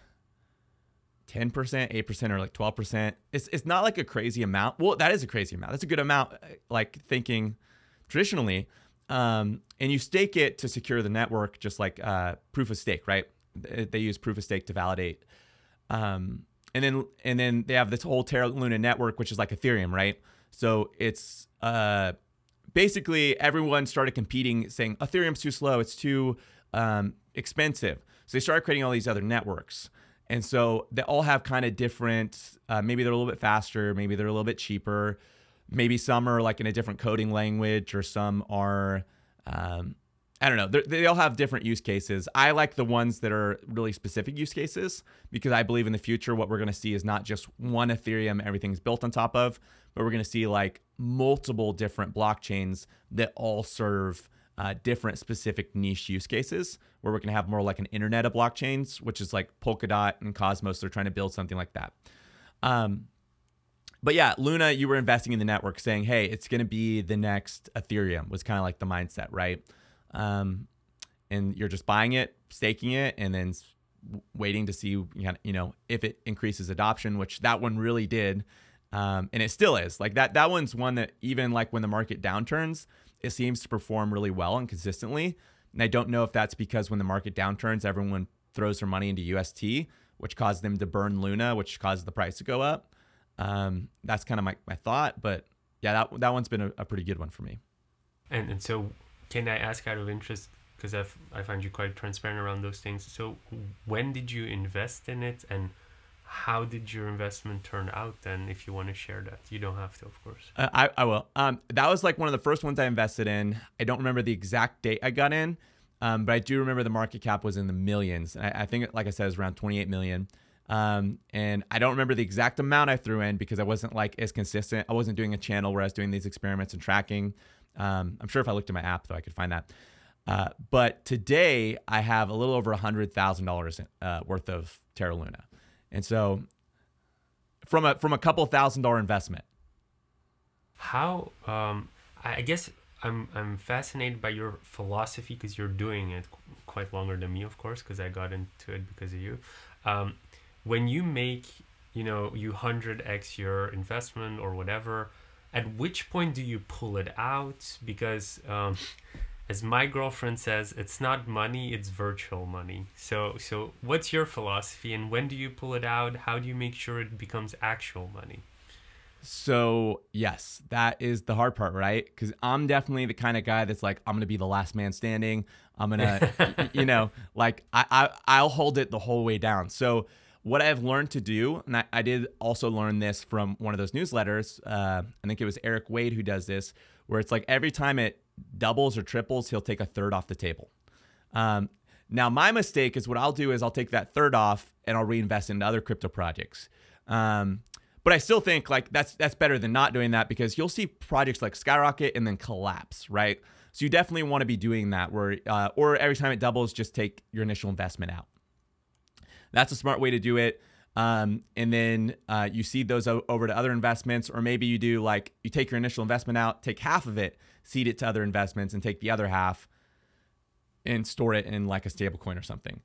ten percent, eight percent, or like twelve percent. It's it's not like a crazy amount. Well, that is a crazy amount. That's a good amount. Like thinking traditionally, um, and you stake it to secure the network, just like uh, proof of stake, right? They use proof of stake to validate. Um, and then and then they have this whole Terra Luna network, which is like Ethereum, right? So it's uh, basically everyone started competing, saying Ethereum's too slow, it's too um, expensive. So they started creating all these other networks. And so they all have kind of different, uh, maybe they're a little bit faster, maybe they're a little bit cheaper. Maybe some are like in a different coding language, or some are, um, I don't know. They're, they all have different use cases. I like the ones that are really specific use cases because I believe in the future what we're going to see is not just one Ethereum everything's built on top of, but we're going to see like multiple different blockchains that all serve uh, different specific niche use cases where we're going to have more like an internet of blockchains, which is like Polkadot and Cosmos. They're trying to build something like that. Um, but yeah, Luna, you were investing in the network saying, hey, it's going to be the next Ethereum, was kind of like the mindset, right? Um, and you're just buying it, staking it, and then waiting to see, you know, if it increases adoption, which that one really did. Um, and it still is like that. That one's one that even like when the market downturns, it seems to perform really well and consistently. And I don't know if that's because when the market downturns, everyone throws their money into UST, which caused them to burn Luna, which caused the price to go up. Um, that's kind of my, my thought. But yeah, that, that one's been a, a pretty good one for me. And, and so, can I ask out of interest, because I find you quite transparent around those things. So, when did you invest in it? And how did your investment turn out then if you want to share that you don't have to of course uh, I, I will um, that was like one of the first ones i invested in i don't remember the exact date i got in um, but i do remember the market cap was in the millions I, I think like i said it was around 28 million um, and i don't remember the exact amount i threw in because i wasn't like as consistent i wasn't doing a channel where i was doing these experiments and tracking um, i'm sure if i looked at my app though i could find that uh, but today i have a little over hundred thousand uh, dollars worth of terra luna and so from a from a couple thousand dollar investment. How um I guess I'm I'm fascinated by your philosophy because you're doing it quite longer than me, of course, because I got into it because of you. Um, when you make, you know, you hundred x your investment or whatever, at which point do you pull it out? Because um, as my girlfriend says, it's not money, it's virtual money. So so what's your philosophy and when do you pull it out? How do you make sure it becomes actual money? So, yes, that is the hard part, right? Cuz I'm definitely the kind of guy that's like I'm going to be the last man standing. I'm going to you know, like I, I I'll hold it the whole way down. So, what I've learned to do, and I, I, did also learn this from one of those newsletters. Uh, I think it was Eric Wade who does this, where it's like every time it doubles or triples, he'll take a third off the table. Um, now, my mistake is what I'll do is I'll take that third off and I'll reinvest into other crypto projects. Um, but I still think like that's that's better than not doing that because you'll see projects like skyrocket and then collapse, right? So you definitely want to be doing that where uh, or every time it doubles, just take your initial investment out. That's a smart way to do it. Um, and then uh, you seed those o- over to other investments, or maybe you do like you take your initial investment out, take half of it, seed it to other investments, and take the other half and store it in like a stable coin or something.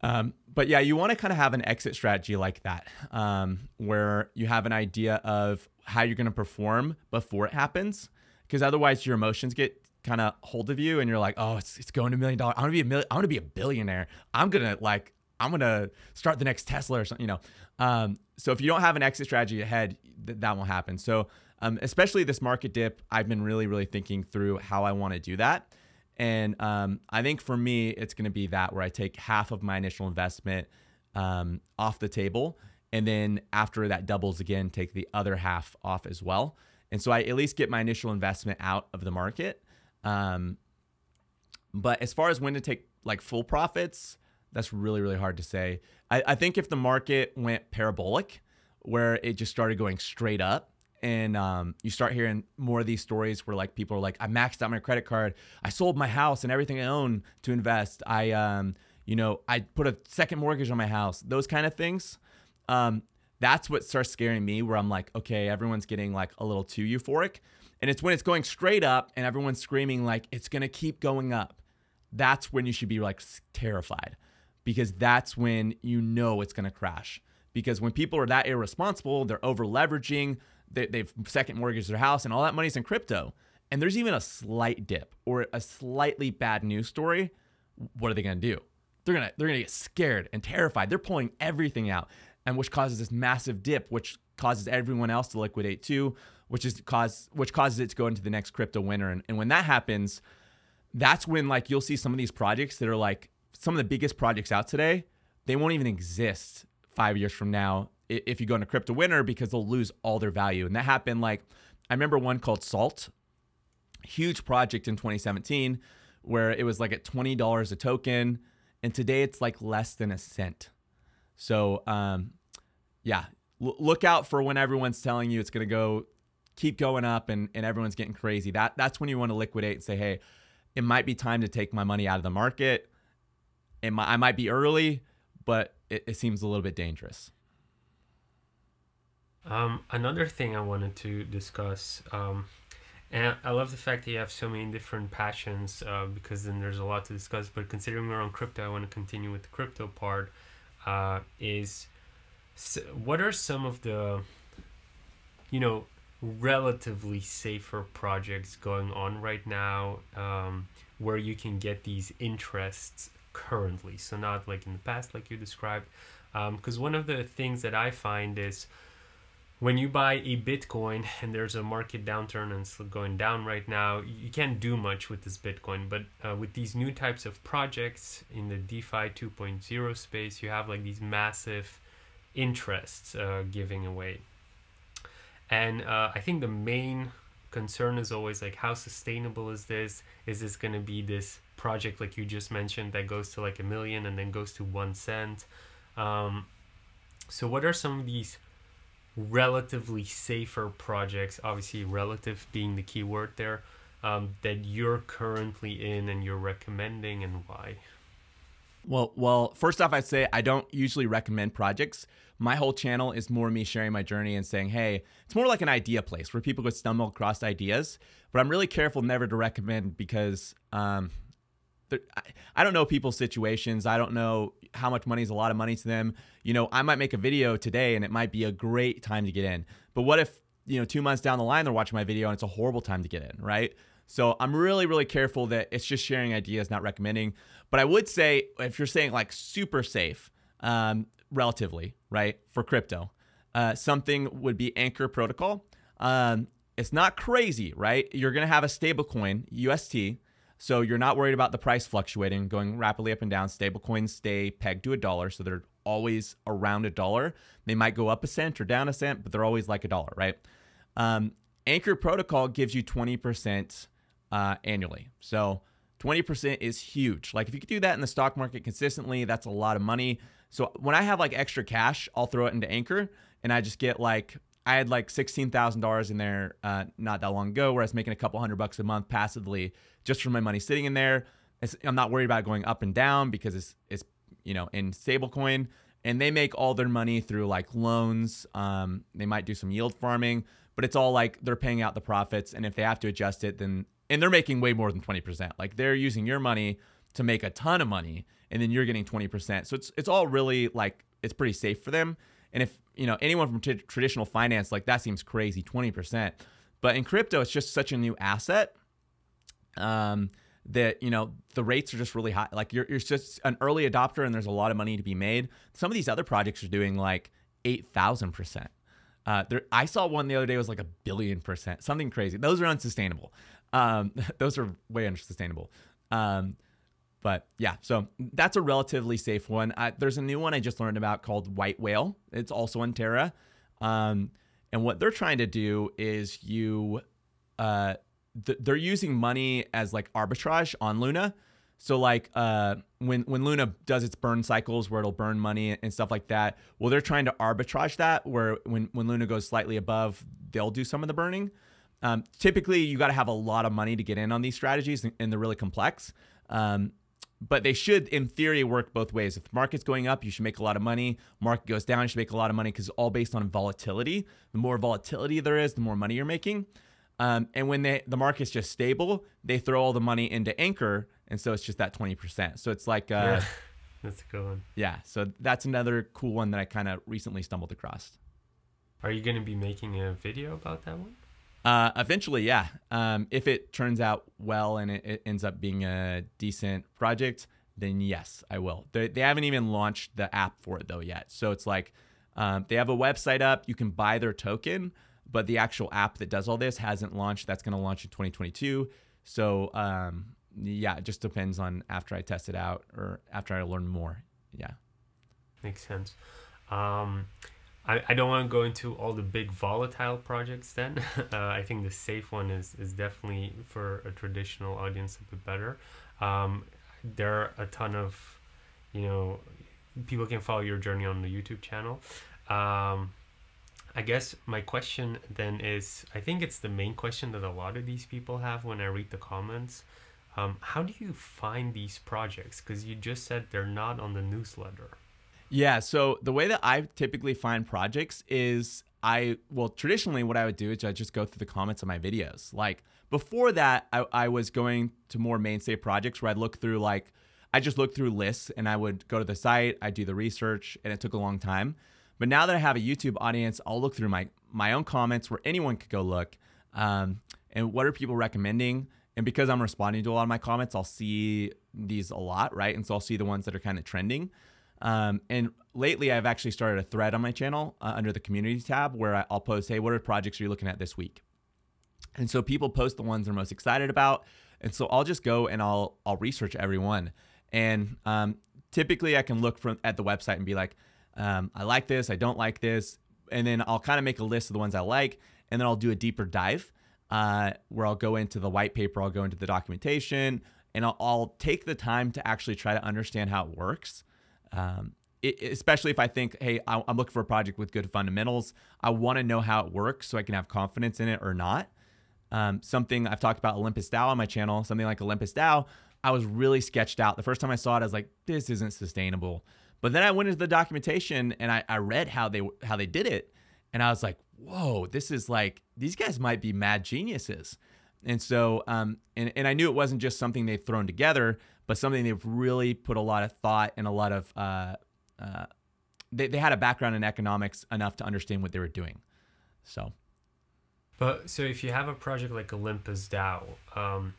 Um, but yeah, you want to kind of have an exit strategy like that, um, where you have an idea of how you're going to perform before it happens, because otherwise your emotions get kind of hold of you, and you're like, oh, it's, it's going to a million dollars. I want to be a million. I want to be a billionaire. I'm gonna like, I'm gonna start the next Tesla or something, you know. Um, so if you don't have an exit strategy ahead, th- that won't happen. So um, especially this market dip, I've been really, really thinking through how I want to do that. And um, I think for me, it's to be that where I take half of my initial investment um, off the table. And then after that doubles again, take the other half off as well. And so I at least get my initial investment out of the market. Um, but as far as when to take like full profits, that's really, really hard to say. I, I think if the market went parabolic, where it just started going straight up, and um, you start hearing more of these stories where like people are like, I maxed out my credit card, I sold my house and everything I own to invest. I, um, you know, I put a second mortgage on my house. Those kind of things. Um, that's what starts scaring me. Where I'm like, okay, everyone's getting like a little too euphoric, and it's when it's going straight up and everyone's screaming like it's gonna keep going up. That's when you should be like terrified, because that's when you know it's gonna crash. Because when people are that irresponsible, they're over leveraging they, have second mortgaged their house and all that money's in crypto. And there's even a slight dip or a slightly bad news story. What are they going to do? They're going to they're going to get scared and terrified. They're pulling everything out and which causes this massive dip which causes everyone else to liquidate too which is cause which causes it to go into the next crypto winter and, and when that happens that's when like you'll see some of these projects that are like some of the biggest projects out today they won't even exist five years from now if you go into crypto winter because they'll lose all their value. And that happened like I remember one called Salt, huge project in 2017 where it was like at $20 a token and today it's like less than a cent. So um yeah, L- look out for when everyone's telling you it's going to go keep going up and and everyone's getting crazy. That that's when you want to liquidate and say, "Hey, it might be time to take my money out of the market. It might, I might be early, but it, it seems a little bit dangerous." Um, another thing I wanted to discuss, um, and I love the fact that you have so many different passions uh, because then there's a lot to discuss. But considering we're on crypto, I want to continue with the crypto part. Uh, is so what are some of the, you know, relatively safer projects going on right now um, where you can get these interests currently? So not like in the past, like you described. Because um, one of the things that I find is when you buy a Bitcoin and there's a market downturn and it's going down right now, you can't do much with this Bitcoin. But uh, with these new types of projects in the DeFi 2.0 space, you have like these massive interests uh, giving away. And uh, I think the main concern is always like, how sustainable is this? Is this going to be this project like you just mentioned that goes to like a million and then goes to one cent? Um, so, what are some of these relatively safer projects, obviously relative being the key word there, um, that you're currently in and you're recommending and why? Well, well, first off, I'd say I don't usually recommend projects. My whole channel is more me sharing my journey and saying, hey, it's more like an idea place where people could stumble across ideas. But I'm really careful never to recommend because um, I don't know people's situations. I don't know how much money is a lot of money to them. You know, I might make a video today and it might be a great time to get in. But what if, you know, two months down the line they're watching my video and it's a horrible time to get in, right? So I'm really, really careful that it's just sharing ideas, not recommending. But I would say if you're saying like super safe, um, relatively, right, for crypto, uh, something would be Anchor Protocol. Um, it's not crazy, right? You're gonna have a stable coin, UST, so you're not worried about the price fluctuating, going rapidly up and down. Stablecoins stay pegged to a dollar, so they're always around a dollar. They might go up a cent or down a cent, but they're always like a dollar, right? Um, Anchor Protocol gives you 20% uh, annually. So 20% is huge. Like if you could do that in the stock market consistently, that's a lot of money. So when I have like extra cash, I'll throw it into Anchor and I just get like I had like sixteen thousand dollars in there uh, not that long ago, where I was making a couple hundred bucks a month passively just from my money sitting in there. It's, I'm not worried about going up and down because it's it's you know in stablecoin, and they make all their money through like loans. Um, they might do some yield farming, but it's all like they're paying out the profits, and if they have to adjust it, then and they're making way more than twenty percent. Like they're using your money to make a ton of money, and then you're getting 20%. So it's it's all really like it's pretty safe for them. And if you know anyone from t- traditional finance, like that seems crazy, 20%. But in crypto, it's just such a new asset. Um, that you know the rates are just really high. Like you're you're just an early adopter, and there's a lot of money to be made. Some of these other projects are doing like eight thousand percent. Uh, there, I saw one the other day was like a billion percent, something crazy. Those are unsustainable. Um, those are way unsustainable. Um, but yeah, so that's a relatively safe one. There's a new one I just learned about called White Whale. It's also on Terra. Um, and what they're trying to do is you, uh, th- they're using money as like arbitrage on Luna. So like uh, when when Luna does its burn cycles where it'll burn money and stuff like that, well they're trying to arbitrage that where when when Luna goes slightly above, they'll do some of the burning. Um, typically, you got to have a lot of money to get in on these strategies, and, and they're really complex. Um, but they should, in theory, work both ways. If the market's going up, you should make a lot of money. Market goes down, you should make a lot of money because it's all based on volatility. The more volatility there is, the more money you're making. Um, and when they, the market's just stable, they throw all the money into Anchor, and so it's just that twenty percent. So it's like, uh, yeah, that's a cool one. Yeah, so that's another cool one that I kind of recently stumbled across. Are you going to be making a video about that one? Uh, eventually, yeah. Um, if it turns out well and it, it, ends up being a decent project, then yes, I will. They, they haven't even launched the app for it though yet. So it's like um, they have a website up. You can buy their token, but the actual app that does all this hasn't launched. That's going to launch in 2022. So um, yeah, it just depends on after I test it out or after I learn more. Yeah, makes sense. Um, I, I don't want to go into all the big volatile projects then. uh, I think the safe one is, is definitely for a traditional audience a bit better. Um, there are a ton of, you know, people can follow your journey on the YouTube channel. Um, I guess my question then is I think it's the main question that a lot of these people have when I read the comments. Um, how do you find these projects? Because you just said they're not on the newsletter. Yeah. So the way that I typically find projects is I, well, traditionally, what I would do is I just go through the comments of my videos. Like before that, I, I was going to more mainstay projects where I'd look through, like, I just look through lists and I would go to the site, I'd do the research, and it took a long time. But now that I have a YouTube audience, I'll look through my, my own comments where anyone could go look. Um, and what are people recommending? And because I'm responding to a lot of my comments, I'll see these a lot, right? And so I'll see the ones that are kind of trending. Um, and lately, I've actually started a thread on my channel uh, under the community tab where I'll post, hey, what are projects are you looking at this week? And so people post the ones they're most excited about. And so I'll just go and I'll I'll research every one. And um, typically, I can look from at the website and be like, um, I like this, I don't like this, and then I'll kind of make a list of the ones I like, and then I'll do a deeper dive uh, where I'll go into the white paper, I'll go into the documentation, and I'll, I'll take the time to actually try to understand how it works. Um, it, especially if I think, hey, I, am looking for a project with good fundamentals. I want to know how it works so I can have confidence in it or not. Um, something I've talked about Olympus DAO on my channel, something like Olympus DAO, I was really sketched out. The first time I saw it, I was like, this isn't sustainable. But then I went into the documentation and I, I read how they how they did it, and I was like, whoa, this is like these guys might be mad geniuses. And so, um, and, and I knew it wasn't just something they'd thrown together, but something they've really put a lot of thought and a lot of, uh, uh, they, they had a background in economics enough to understand what they were doing. So. But so if you have a project like Olympus DAO, um,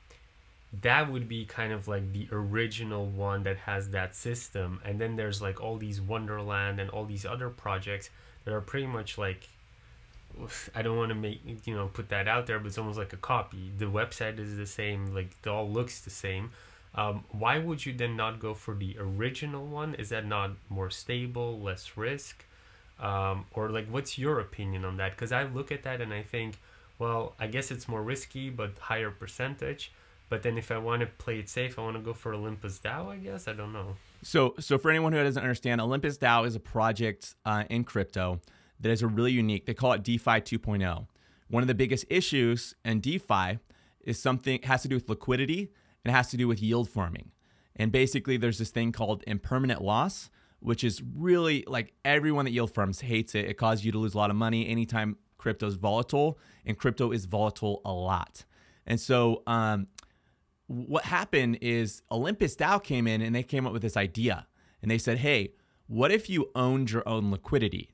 that would be kind of like the original one that has that system. And then there's like all these Wonderland and all these other projects that are pretty much like I don't want to make you know put that out there, but it's almost like a copy. The website is the same, like it all looks the same. Um, why would you then not go for the original one? Is that not more stable, less risk, um, or like what's your opinion on that? Because I look at that and I think, well, I guess it's more risky but higher percentage. But then if I want to play it safe, I want to go for Olympus DAO. I guess I don't know. So, so for anyone who doesn't understand, Olympus DAO is a project uh, in crypto that is a really unique. They call it DeFi 2.0. One of the biggest issues in DeFi is something has to do with liquidity it has to do with yield farming. And basically, there's this thing called impermanent loss, which is really like everyone that yield farms hates it. It causes you to lose a lot of money anytime crypto is volatile, and crypto is volatile a lot. And so, um, what happened is Olympus DAO came in and they came up with this idea. And they said, hey, what if you owned your own liquidity?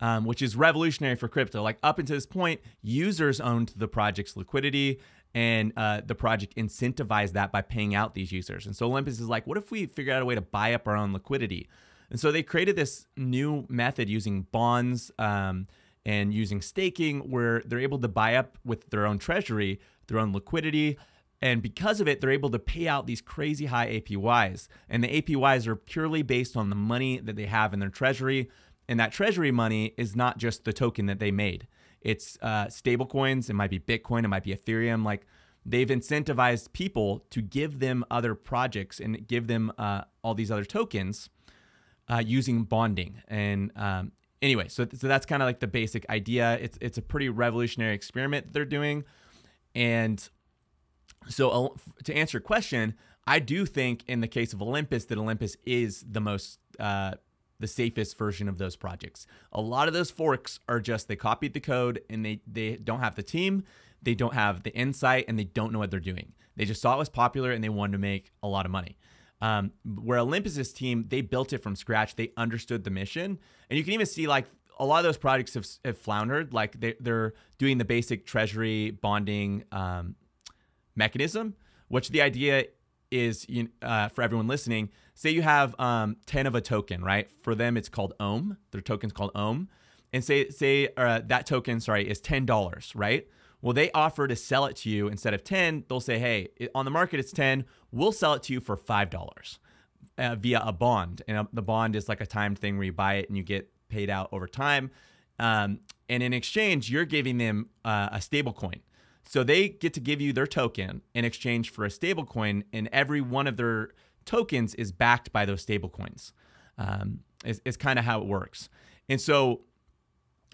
Um, which is revolutionary for crypto. Like up until this point, users owned the project's liquidity and uh, the project incentivized that by paying out these users. And so Olympus is like, what if we figure out a way to buy up our own liquidity? And so they created this new method using bonds um, and using staking where they're able to buy up with their own treasury, their own liquidity. And because of it, they're able to pay out these crazy high APYs. And the APYs are purely based on the money that they have in their treasury. And that treasury money is not just the token that they made. It's uh, stable coins. It might be Bitcoin. It might be Ethereum. Like they've incentivized people to give them other projects and give them uh, all these other tokens uh, using bonding. And um, anyway, so, so that's kind of like the basic idea. It's it's a pretty revolutionary experiment they're doing. And so uh, to answer your question, I do think in the case of Olympus that Olympus is the most uh, the safest version of those projects. A lot of those forks are just they copied the code and they they don't have the team, they don't have the insight, and they don't know what they're doing. They just saw it was popular and they wanted to make a lot of money. Um, where Olympus's team, they built it from scratch. They understood the mission, and you can even see like a lot of those projects have, have floundered. Like they, they're doing the basic treasury bonding um, mechanism, which the idea is uh, for everyone listening. Say you have um, ten of a token, right? For them, it's called Ohm. Their token's called Ohm, and say say uh, that token, sorry, is ten dollars, right? Well, they offer to sell it to you instead of 10. They'll say, hey, on the market it's 10. We'll sell it to you for $5 uh, via a bond. And uh, the bond is like a timed thing where you buy it and you get paid out over time. Um, and in exchange, you're giving them uh, a stable coin. So they get to give you their token in exchange for a stable coin, and every one of their tokens is backed by those stable coins. Um, is, is kind of how it works. And so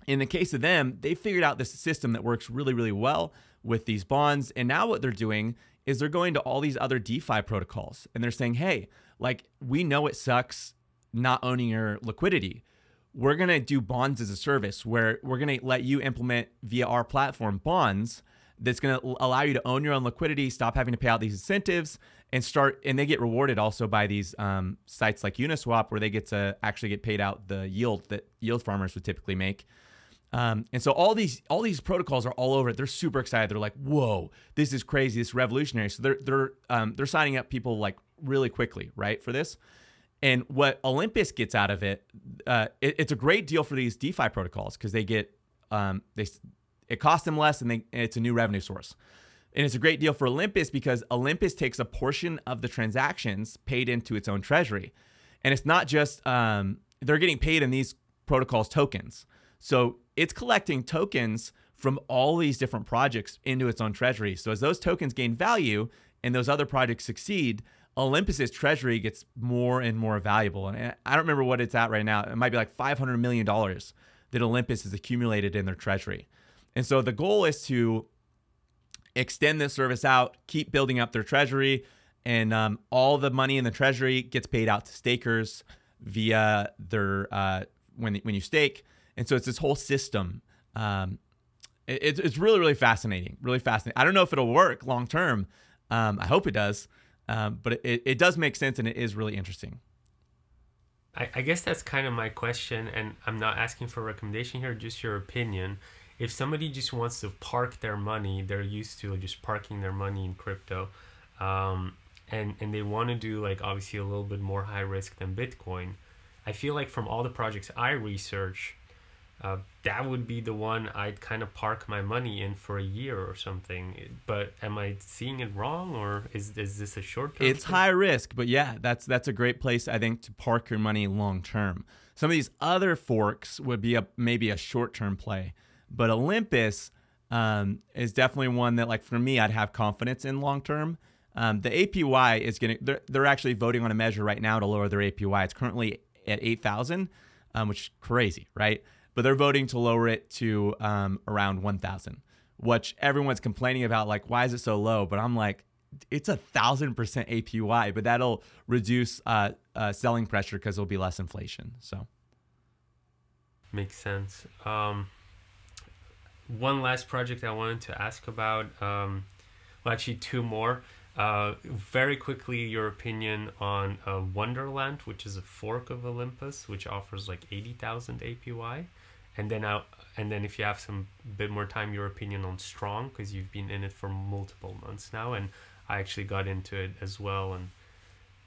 in the case of them, they figured out this system that works really, really well with these bonds. And now what they're doing is they're going to all these other DeFi protocols and they're saying, hey, like we know it sucks not owning your liquidity. We're going to do bonds as a service where we're going to let you implement via our platform bonds that's going to allow you to own your own liquidity, stop having to pay out these incentives, and start. And they get rewarded also by these um, sites like Uniswap, where they get to actually get paid out the yield that yield farmers would typically make. Um, and so all these all these protocols are all over it. They're super excited. They're like, "Whoa, this is crazy! This is revolutionary!" So they're they're um, they're signing up people like really quickly, right, for this. And what Olympus gets out of it, uh, it it's a great deal for these DeFi protocols because they get um, they it costs them less and, they, and it's a new revenue source. And it's a great deal for Olympus because Olympus takes a portion of the transactions paid into its own treasury, and it's not just um, they're getting paid in these protocols tokens. So it's collecting tokens from all these different projects into its own treasury. So as those tokens gain value and those other projects succeed, Olympus's treasury gets more and more valuable. And I don't remember what it's at right now. It might be like $500 million that Olympus has accumulated in their treasury. And so the goal is to extend this service out, keep building up their treasury, and um, all the money in the treasury gets paid out to stakers via their uh, when when you stake. And so it's this whole system. Um, it, it's really, really fascinating. Really fascinating. I don't know if it'll work long term. Um, I hope it does. Um, but it, it does make sense and it is really interesting. I, I guess that's kind of my question. And I'm not asking for a recommendation here, just your opinion. If somebody just wants to park their money, they're used to just parking their money in crypto. Um, and, and they want to do like obviously a little bit more high risk than Bitcoin. I feel like from all the projects I research, uh, that would be the one I'd kind of park my money in for a year or something. But am I seeing it wrong, or is is this a short term? It's thing? high risk, but yeah, that's that's a great place I think to park your money long term. Some of these other forks would be a maybe a short term play, but Olympus um, is definitely one that like for me I'd have confidence in long term. Um, the APY is going to they're, they're actually voting on a measure right now to lower their APY. It's currently at eight thousand, um, which is crazy, right? but they're voting to lower it to um, around 1,000, which everyone's complaining about. Like, why is it so low? But I'm like, it's a thousand percent APY, but that'll reduce uh, uh, selling pressure because there'll be less inflation. So makes sense. Um, one last project I wanted to ask about. Um, well, actually, two more. Uh, very quickly, your opinion on uh, Wonderland, which is a fork of Olympus, which offers like eighty thousand APY, and then out, and then if you have some bit more time, your opinion on Strong, because you've been in it for multiple months now, and I actually got into it as well, and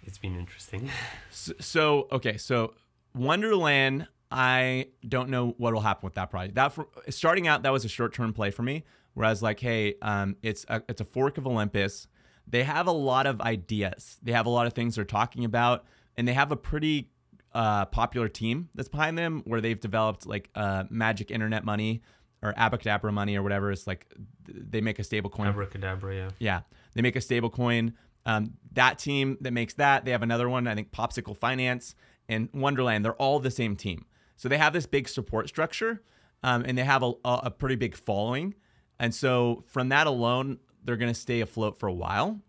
it's been interesting. So, so okay, so Wonderland, I don't know what will happen with that project. That for, starting out, that was a short term play for me. Whereas like, hey, um, it's a, it's a fork of Olympus. They have a lot of ideas. They have a lot of things they're talking about, and they have a pretty uh, popular team that's behind them where they've developed like uh, magic internet money or abacadabra money or whatever. It's like they make a stable coin. Abracadabra, yeah. Yeah, they make a stable coin. Um, that team that makes that, they have another one, I think Popsicle Finance and Wonderland. They're all the same team. So they have this big support structure um, and they have a, a pretty big following. And so from that alone, they're going to stay afloat for a while.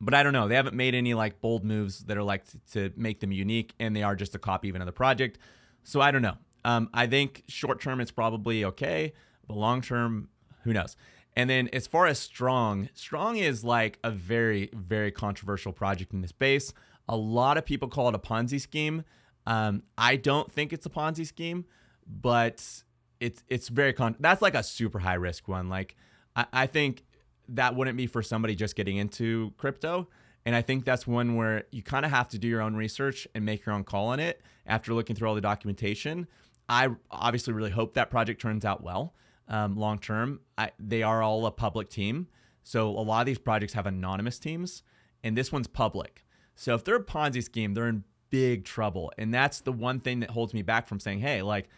But I don't know. They haven't made any like bold moves that are like to, to make them unique, and they are just a copy of another project. So I don't know. Um, I think short term it's probably okay, but long term, who knows? And then as far as Strong, Strong is like a very, very controversial project in the space. A lot of people call it a Ponzi scheme. Um, I don't think it's a Ponzi scheme, but it's it's very con. That's like a super high risk one. Like I, I think that wouldn't be for somebody just getting into crypto. And I think that's one where you kind of have to do your own research and make your own call on it after looking through all the documentation. I obviously really hope that project turns out well um, long term. They are all a public team. So a lot of these projects have anonymous teams, and this one's public. So if they're a Ponzi scheme, they're in big trouble. And that's the one thing that holds me back from saying, hey, like,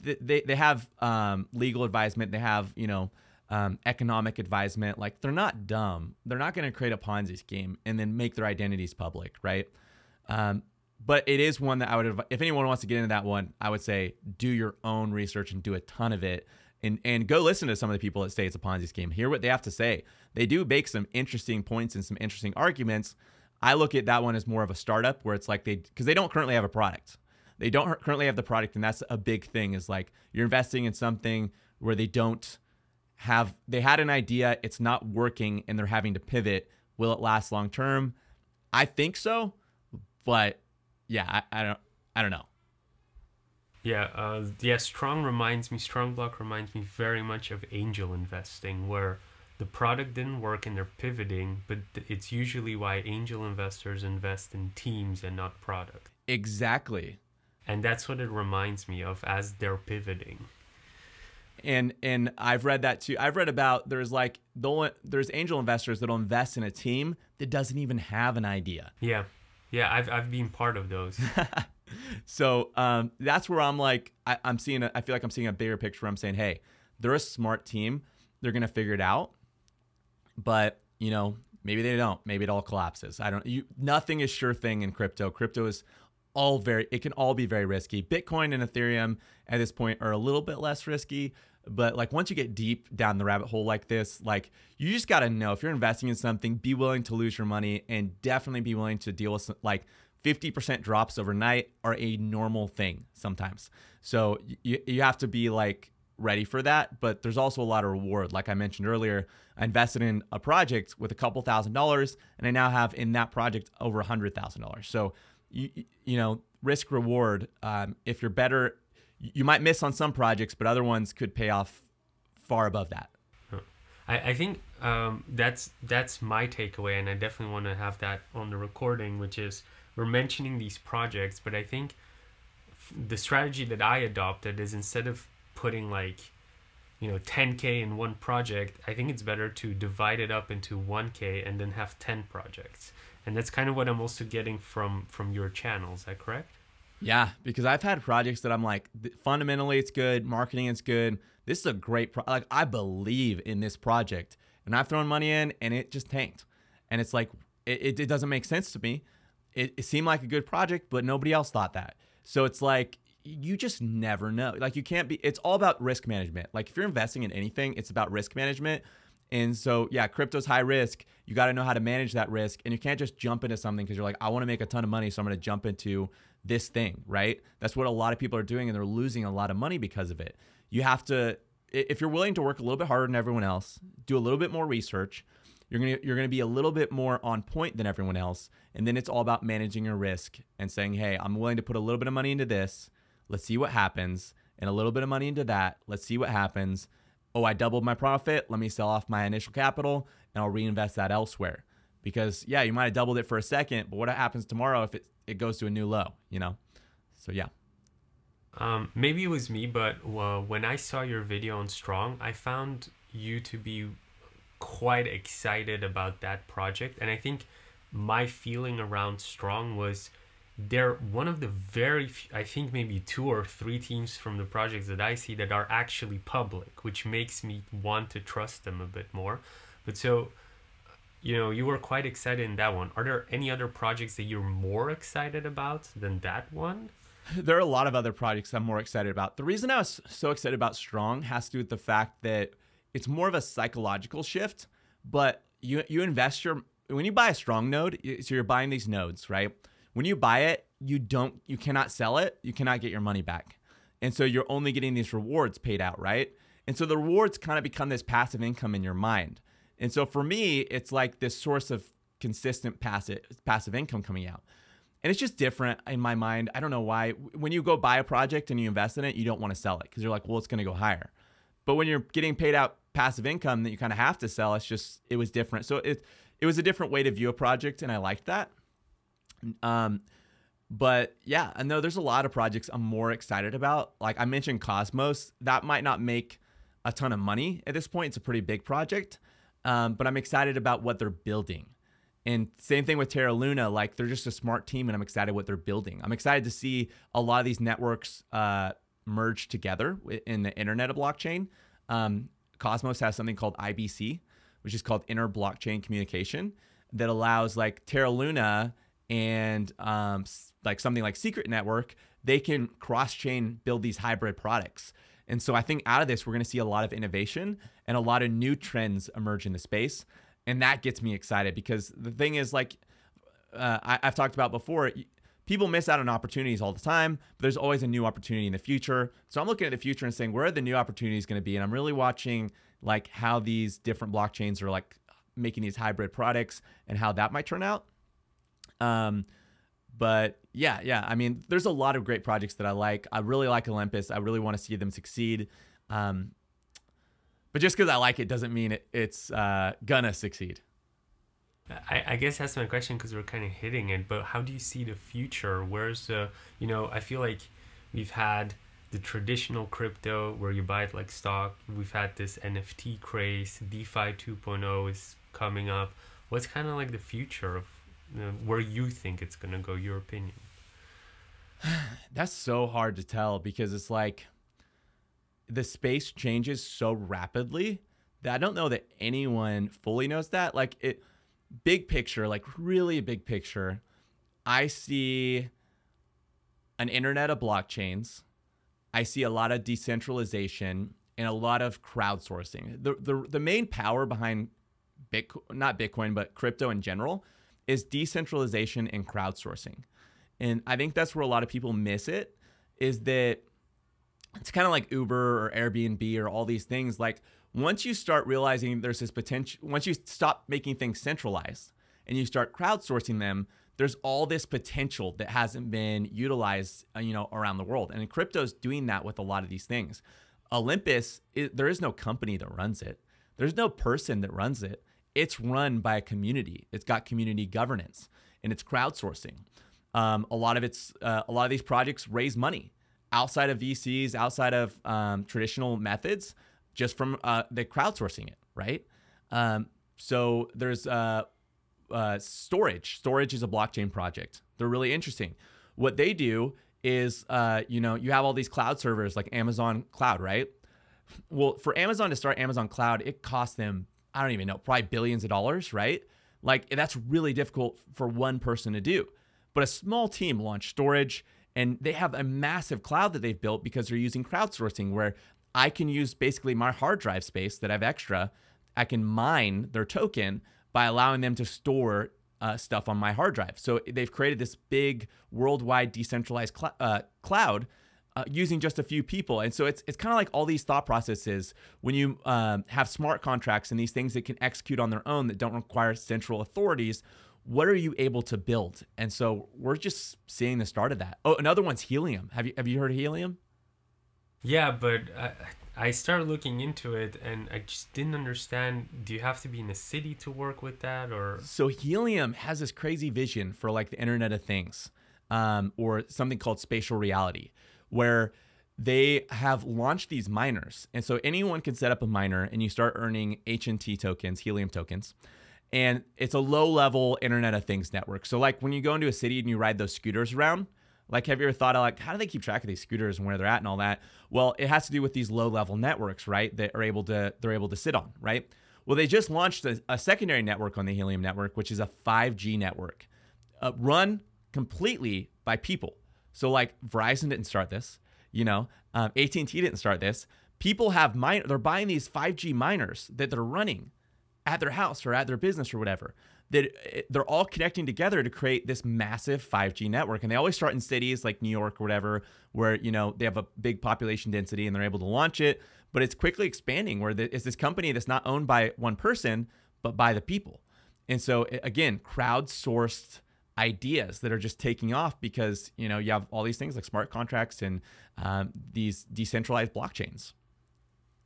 they, they have um, legal advisement, they have, you know, um, economic advisement. Like they're not dumb. They're not going to create a Ponzi scheme and then make their identities public, right? Um, but it is one that I would, if anyone wants to get into that one, I would say do your own research and do a ton of it, and and go listen to some of the people that say it's a Ponzi scheme. Hear what they have to say. They do make some interesting points and some interesting arguments. I look at that one as more of a startup where it's like they because they don't currently have a product. They don't currently have the product, and that's a big thing. Is like you're investing in something where they don't have they had an idea, it's not working, and they're having to pivot. Will it last long term? I think so, but yeah, I, I don't I don't know. Yeah, uh, yeah. Strong reminds me. Strong Block reminds me very much of angel investing, where the product didn't work and they're pivoting, but it's usually why angel investors invest in teams and not product. Exactly. And that's what it reminds me of as they're pivoting and and I've read that too. I've read about there's like there's angel investors that'll invest in a team that doesn't even have an idea. Yeah, yeah, I've I've been part of those. so um, that's where I'm like I, am seeing a, I feel like I'm seeing a bigger picture. I'm saying, hey, they're a smart team. They're gonna figure it out, but you know maybe they don't. Maybe it all collapses. I don't. You nothing is sure thing in crypto. Crypto is all very it can all be very risky. Bitcoin and Ethereum at this point are a little bit less risky, but like once you get deep down the rabbit hole like this, like you just got to know if you're investing in something, be willing to lose your money and definitely be willing to deal with some, like 50% drops overnight are a normal thing sometimes. So you, you have to be like ready for that, but there's also a lot of reward. Like I mentioned earlier, I invested in a project with a couple thousand dollars and I now have in that project over a hundred thousand dollars. So you, you know, risk reward. Um, if you're better you might miss on some projects, but other ones could pay off far above that. I, I think um, that's that's my takeaway, and I definitely want to have that on the recording, which is we're mentioning these projects, but I think the strategy that I adopted is instead of putting like you know 10k in one project i think it's better to divide it up into 1k and then have 10 projects and that's kind of what i'm also getting from from your channel is that correct yeah, because I've had projects that I'm like, fundamentally it's good, marketing it's good. This is a great pro- like I believe in this project, and I've thrown money in, and it just tanked, and it's like it, it, it doesn't make sense to me. It, it seemed like a good project, but nobody else thought that. So it's like you just never know. Like you can't be. It's all about risk management. Like if you're investing in anything, it's about risk management. And so, yeah, crypto's high risk. You got to know how to manage that risk. And you can't just jump into something because you're like, I want to make a ton of money. So I'm going to jump into this thing, right? That's what a lot of people are doing, and they're losing a lot of money because of it. You have to, if you're willing to work a little bit harder than everyone else, do a little bit more research, you're gonna you're gonna be a little bit more on point than everyone else, and then it's all about managing your risk and saying, hey, I'm willing to put a little bit of money into this. Let's see what happens, and a little bit of money into that. Let's see what happens. Oh, I doubled my profit. Let me sell off my initial capital, and I'll reinvest that elsewhere. Because yeah, you might have doubled it for a second, but what happens tomorrow if it it goes to a new low? You know. So yeah. Um, maybe it was me, but when I saw your video on Strong, I found you to be quite excited about that project. And I think my feeling around Strong was they're one of the very, I think maybe two or three teams from the projects that I see that are actually public, which makes me want to trust them a bit more. But so, you know, you were quite excited in that one. Are there any other projects that you're more excited about than that one? there are a lot of other projects I'm more excited about. The reason I was so excited about Strong has to do with the fact that it's more of a psychological shift, but you you invest your when you buy a Strong node, so you're buying these nodes, right? When you buy it, you don't you cannot sell it, you cannot get your money back. And so you're only getting these rewards paid out, right? And so the rewards kind of become this passive income in your mind. And so for me, it's like this source of consistent passive passive income coming out and it's just different in my mind. I don't know why. When you go buy a project and you invest in it, you don't want to sell it because you're like, well, it's going to go higher. But when you're getting paid out passive income that you kind of have to sell, it's just it was different. So it it was a different way to view a project, and I liked that. Um, but yeah, I know there's a lot of projects I'm more excited about. Like I mentioned, Cosmos. That might not make a ton of money at this point. It's a pretty big project, um, but I'm excited about what they're building. And same thing with Terra Luna. Like they're just a smart team, and I'm excited what they're building. I'm excited to see a lot of these networks uh, merge together in the internet of blockchain. Um, Cosmos has something called IBC, which is called Inter Blockchain Communication, that allows like Terra Luna and um, like something like Secret Network, they can cross chain build these hybrid products. And so I think out of this, we're going to see a lot of innovation and a lot of new trends emerge in the space. And that gets me excited because the thing is like uh, I, have talked about before people miss out on opportunities all the time but there's always a new opportunity in the future. So i'm looking at the future and saying where are the new opportunities going to be? And i'm really watching like how these different blockchains are like making these hybrid products and how that might turn out um but yeah yeah i mean there's a lot of great projects that i like i really like olympus i really want to see them succeed um, but just because I like it doesn't mean it, it's uh, gonna succeed. I, I guess that's my question because we're kind of hitting it. But how do you see the future? Where's the, you know, I feel like we've had the traditional crypto where you buy it like stock. We've had this NFT craze. DeFi 2.0 is coming up. What's kind of like the future of know, where you think it's going to go, your opinion? That's so hard to tell because it's like the space changes so rapidly that I don't know that anyone fully knows that. Like it big picture, like really big picture, I see an internet of blockchains. I see a lot of decentralization and a lot of crowdsourcing. The the, the main power behind Bitcoin, not Bitcoin, but crypto in general, is decentralization and crowdsourcing. And I think that's where a lot of people miss it is that it's kind of like Uber or Airbnb or all these things. Like once you start realizing there's this potential, once you stop making things centralized and you start crowdsourcing them, there's all this potential that hasn't been utilized, uh, you know, around the world. And crypto's doing that with a lot of these things. Olympus, it, there is no company that runs it. There's no person that runs it. It's run by a community. It's got community governance and it's crowdsourcing. Um, a lot of it's uh, a lot of these projects raise money outside of VCs, outside of um, traditional methods, just from uh, the crowdsourcing it, right? Um, so there's uh, uh, storage. Storj is a blockchain project. They're really interesting. What they do is, uh, you know, you have all these cloud servers like Amazon Cloud, right? Well, for Amazon to start Amazon Cloud, it costs them, I don't even know, probably billions of dollars, right? Like that's really difficult for one person to do. But a small team launched Storj and they have a massive cloud that they've built because they're using crowdsourcing where I can use basically my hard drive space that I have extra. I can mine their token by allowing them to store uh, stuff on my hard drive. So they've created this big worldwide decentralized cl- uh, cloud uh, using just a few people. And so it's it's kind of like all these thought processes when you um, have smart contracts and these things that can execute on their own that don't require central authorities. What are you able to build? And so we're just seeing the start of that. Oh, another one's helium. Have you have you heard of helium? Yeah, but I, I started looking into it and I just didn't understand. Do you have to be in a city to work with that, or So helium has this crazy vision for like the Internet of Things, um, or something called spatial reality, where they have launched these miners, and so anyone can set up a miner, and you start earning HNT tokens, helium tokens, and it's a low-level Internet of Things network. So like when you go into a city and you ride those scooters around. Like, have you ever thought of like how do they keep track of these scooters and where they're at and all that? Well, it has to do with these low-level networks, right? That are able to they're able to sit on, right? Well, they just launched a, a secondary network on the Helium network, which is a 5G network, uh, run completely by people. So, like Verizon didn't start this, you know, um, AT&T didn't start this. People have mine, they're buying these 5G miners that they're running at their house or at their business or whatever. That they're all connecting together to create this massive 5G network, and they always start in cities like New York or whatever, where you know they have a big population density and they're able to launch it. But it's quickly expanding, where it's this company that's not owned by one person but by the people. And so again, crowdsourced ideas that are just taking off because you know you have all these things like smart contracts and um, these decentralized blockchains.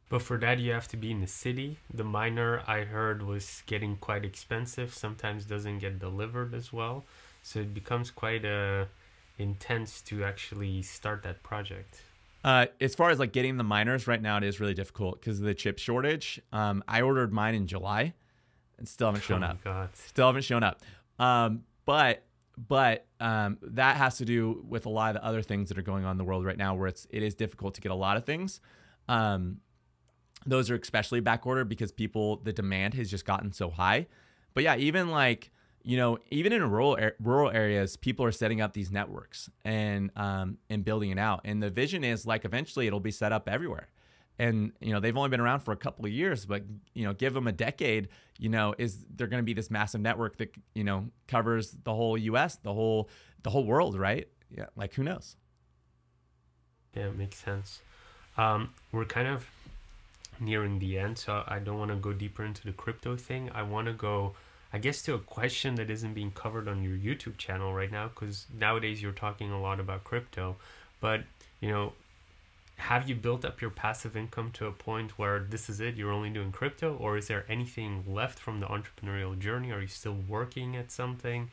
But for that, you have to be in the city. The miner I heard was getting quite expensive. Sometimes doesn't get delivered as well, so it becomes quite uh, intense to actually start that project. Uh, as far as like getting the miners right now, it is really difficult because of the chip shortage. Um, I ordered mine in July, and still haven't shown oh up. god! Still haven't shown up. Um, but but um, that has to do with a lot of the other things that are going on in the world right now, where it's it is difficult to get a lot of things. Um, those are especially back ordered because people the demand has just gotten so high. But yeah, even like you know, even in rural rural areas, people are setting up these networks and um, and building it out. And the vision is like eventually it'll be set up everywhere. And you know they've only been around for a couple of years, but you know give them a decade. You know is they're going to be this massive network that you know covers the whole U.S., the whole the whole world, right? Yeah, like who knows? Yeah, it makes sense. Um, we're kind of nearing the end, so I don't want to go deeper into the crypto thing. I want to go, I guess, to a question that isn't being covered on your YouTube channel right now, because nowadays you're talking a lot about crypto. But, you know, have you built up your passive income to a point where this is it, you're only doing crypto, or is there anything left from the entrepreneurial journey? Are you still working at something?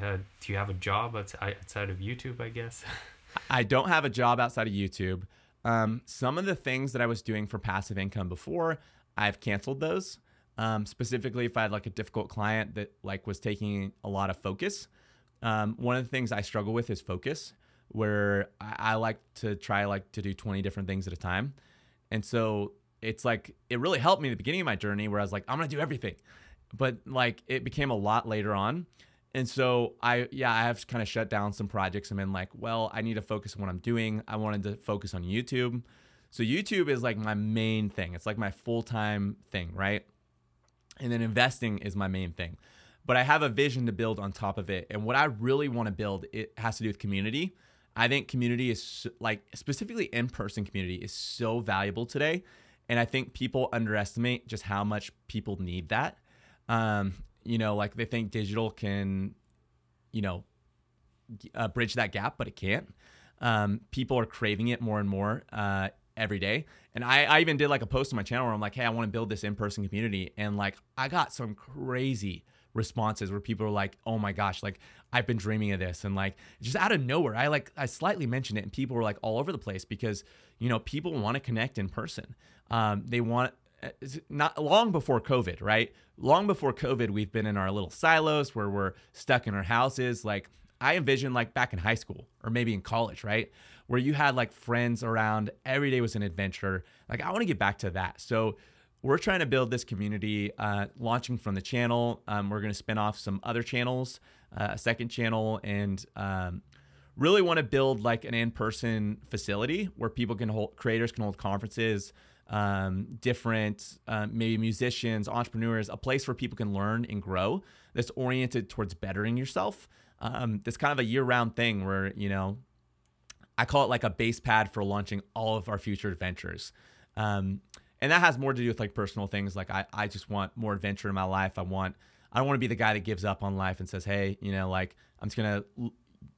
Uh, do you have a job outside of YouTube, I guess? I don't have a job outside of YouTube. Um, some of the things that I was doing for passive income before, I've canceled those. Um, specifically, if I had like a difficult client that like was taking a lot of focus. Um, one of the things I struggle with is focus, where I, I like to try like to do 20 different things at a time, and so it's like it really helped me at the beginning of my journey where I was like I'm gonna do everything, but like it became a lot later on. And so I, yeah, I have kind of shut down some projects and been like, well, I need to focus on what I'm doing. I wanted to focus on YouTube. So YouTube is like my main thing. It's like my full-time thing, right? And then investing is my main thing. But I have a vision to build on top of it. And what I really want to build, it has to do with community. I think community is like specifically in-person community is so valuable today. And I think people underestimate just how much people need that. Um, you know, like they think digital can, you know, uh, bridge that gap, but it can't. Um, people are craving it more and more uh, every day. And I, I even did like a post on my channel where I'm like, hey, I want to build this in person community. And like, I got some crazy responses where people are like, oh my gosh, like I've been dreaming of this. And like, just out of nowhere, I like, I slightly mentioned it and people were like all over the place because, you know, people want to connect in person. Um, they want, not long before COVID, right? Long before COVID, we've been in our little silos where we're stuck in our houses. Like I envision like back in high school or maybe in college, right? Where you had like friends around, every day was an adventure. Like I want to get back to that. So we're trying to build this community, uh, launching from the channel. Um, we're going to spin off some other channels, uh, a second channel, and um, really want to build like an in-person facility where people can hold, creators can hold conferences, um, different uh, maybe musicians, entrepreneurs, a place where people can learn and grow. That's oriented towards bettering yourself. Um, that's kind of a year-round thing where you know I call it like a base pad for launching all of our future adventures. Um, and that has more to do with like personal things. Like I, I just want more adventure in my life. I want, I don't want to be the guy that gives up on life and says, Hey, you know, like I'm just to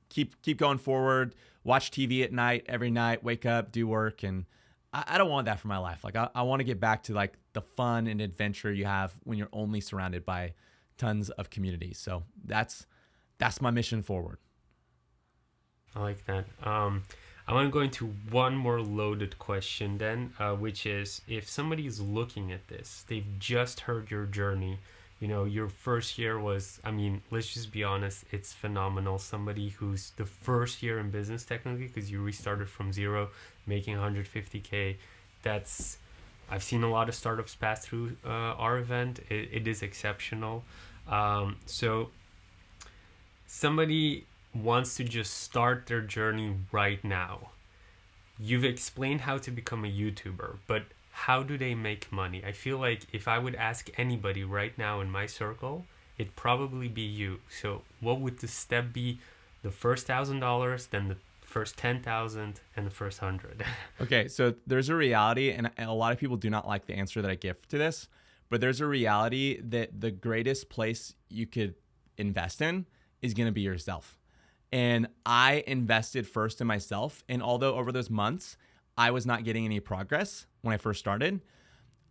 keep, keep going forward, watch TV at night, every night, wake up, do work. And I, I don't want that for my life. Like I, I want to get back to like the fun and adventure you have when you're only surrounded by tons of community. So that's, that's my mission forward. I like that. Um, I want to go into one more loaded question then, uh, which is if somebody is looking at this, they've just heard your journey. You know, your first year was, I mean, let's just be honest, it's phenomenal. Somebody who's the first year in business, technically, because you restarted from zero, making 150K, that's, I've seen a lot of startups pass through uh, our event. It, it is exceptional. Um, so, somebody wants to just start their journey right now, you've explained how to become a YouTuber, but how do they make money? I feel like if I would ask anybody right now in my circle, it'd probably be you. So, what would the step be? The first thousand dollars, then the first 10,000 and the first 100. okay, so there's a reality, and a lot of people do not like the answer that I give to this, but there's a reality that the greatest place you could invest in is going to be yourself. And I invested first in myself. And although over those months, I was not getting any progress when I first started,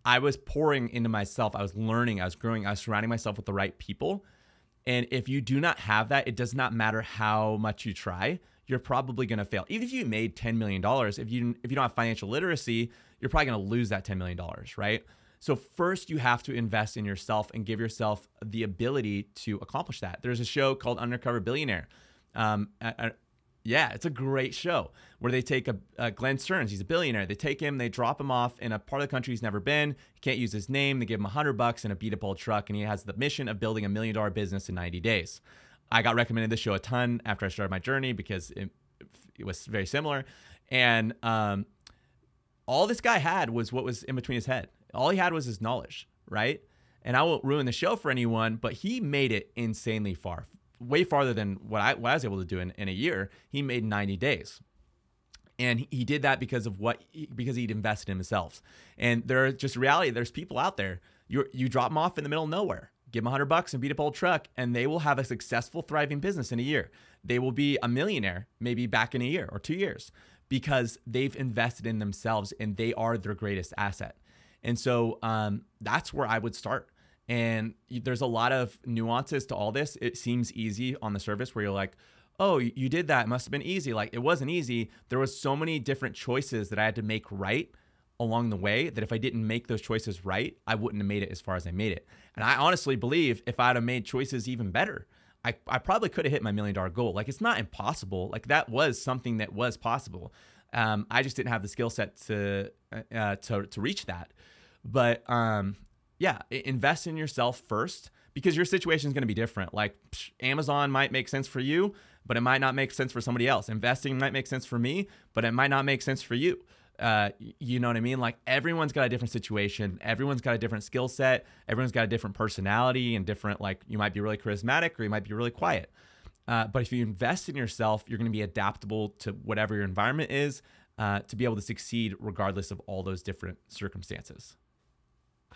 I was pouring into myself. I was learning, I was growing, I was surrounding myself with the right people. And if you do not have that, it does not matter how much you try, you're probably going to fail. Even if you made $10 million, if you if you don't have financial literacy, you're probably going to lose that $10 million, right? So first you have to invest in yourself and give yourself the ability to accomplish that. There's a show called Undercover Billionaire um, yeah, it's a great show where they take a, a, Glenn Stearns. He's a billionaire. They take him, they drop him off in a part of the country he's never been. He can't use his name. They give him a hundred bucks and a beat up old truck, and he has the mission of building a million dollar business in 90 days. I got recommended this show a ton after I started my journey because it, it was very similar, and um, all this guy had was what was in between his head. All he had was his knowledge, right? And I won't ruin the show for anyone, but he made it insanely far way farther than what I, what I was able to do in, in a year. He made 90 days. And he did that because of what, because he'd invested in himself. And there are just reality. There's people out there. You you drop them off in the middle of nowhere, give them 100 bucks and beat up old truck, and they will have a successful, thriving business in a year. They will be a millionaire maybe back in a year or two years because they've invested in themselves and they are their greatest asset. And so um, that's where I would start. And there's a lot of nuances to all this. It seems easy on the surface where you're like, oh, you did that. It must have been easy. Like it wasn't easy. There was so many different choices that I had to make right along the way that if I didn't make those choices right, I wouldn't have made it as far as I made it. And I honestly believe if I'd have made choices even better, I, I probably could have hit my million dollar goal. Like it's not impossible. Like that was something that was possible. Um, I just didn't have the skill set to, uh, to to reach that. But um, yeah, invest in yourself first because your situation is going to be different. Like psh, Amazon might make sense for you, but it might not make sense for somebody else. Investing might make sense for me, but it might not make sense for you. Uh, you know what I mean? Like everyone's got a different situation. Everyone's got a different skill set. Everyone's got a different personality and different, like you might be really charismatic or you might be really quiet. Uh, but if you invest in yourself, you're going to be adaptable to whatever your environment is uh, to be able to succeed regardless of all those different circumstances.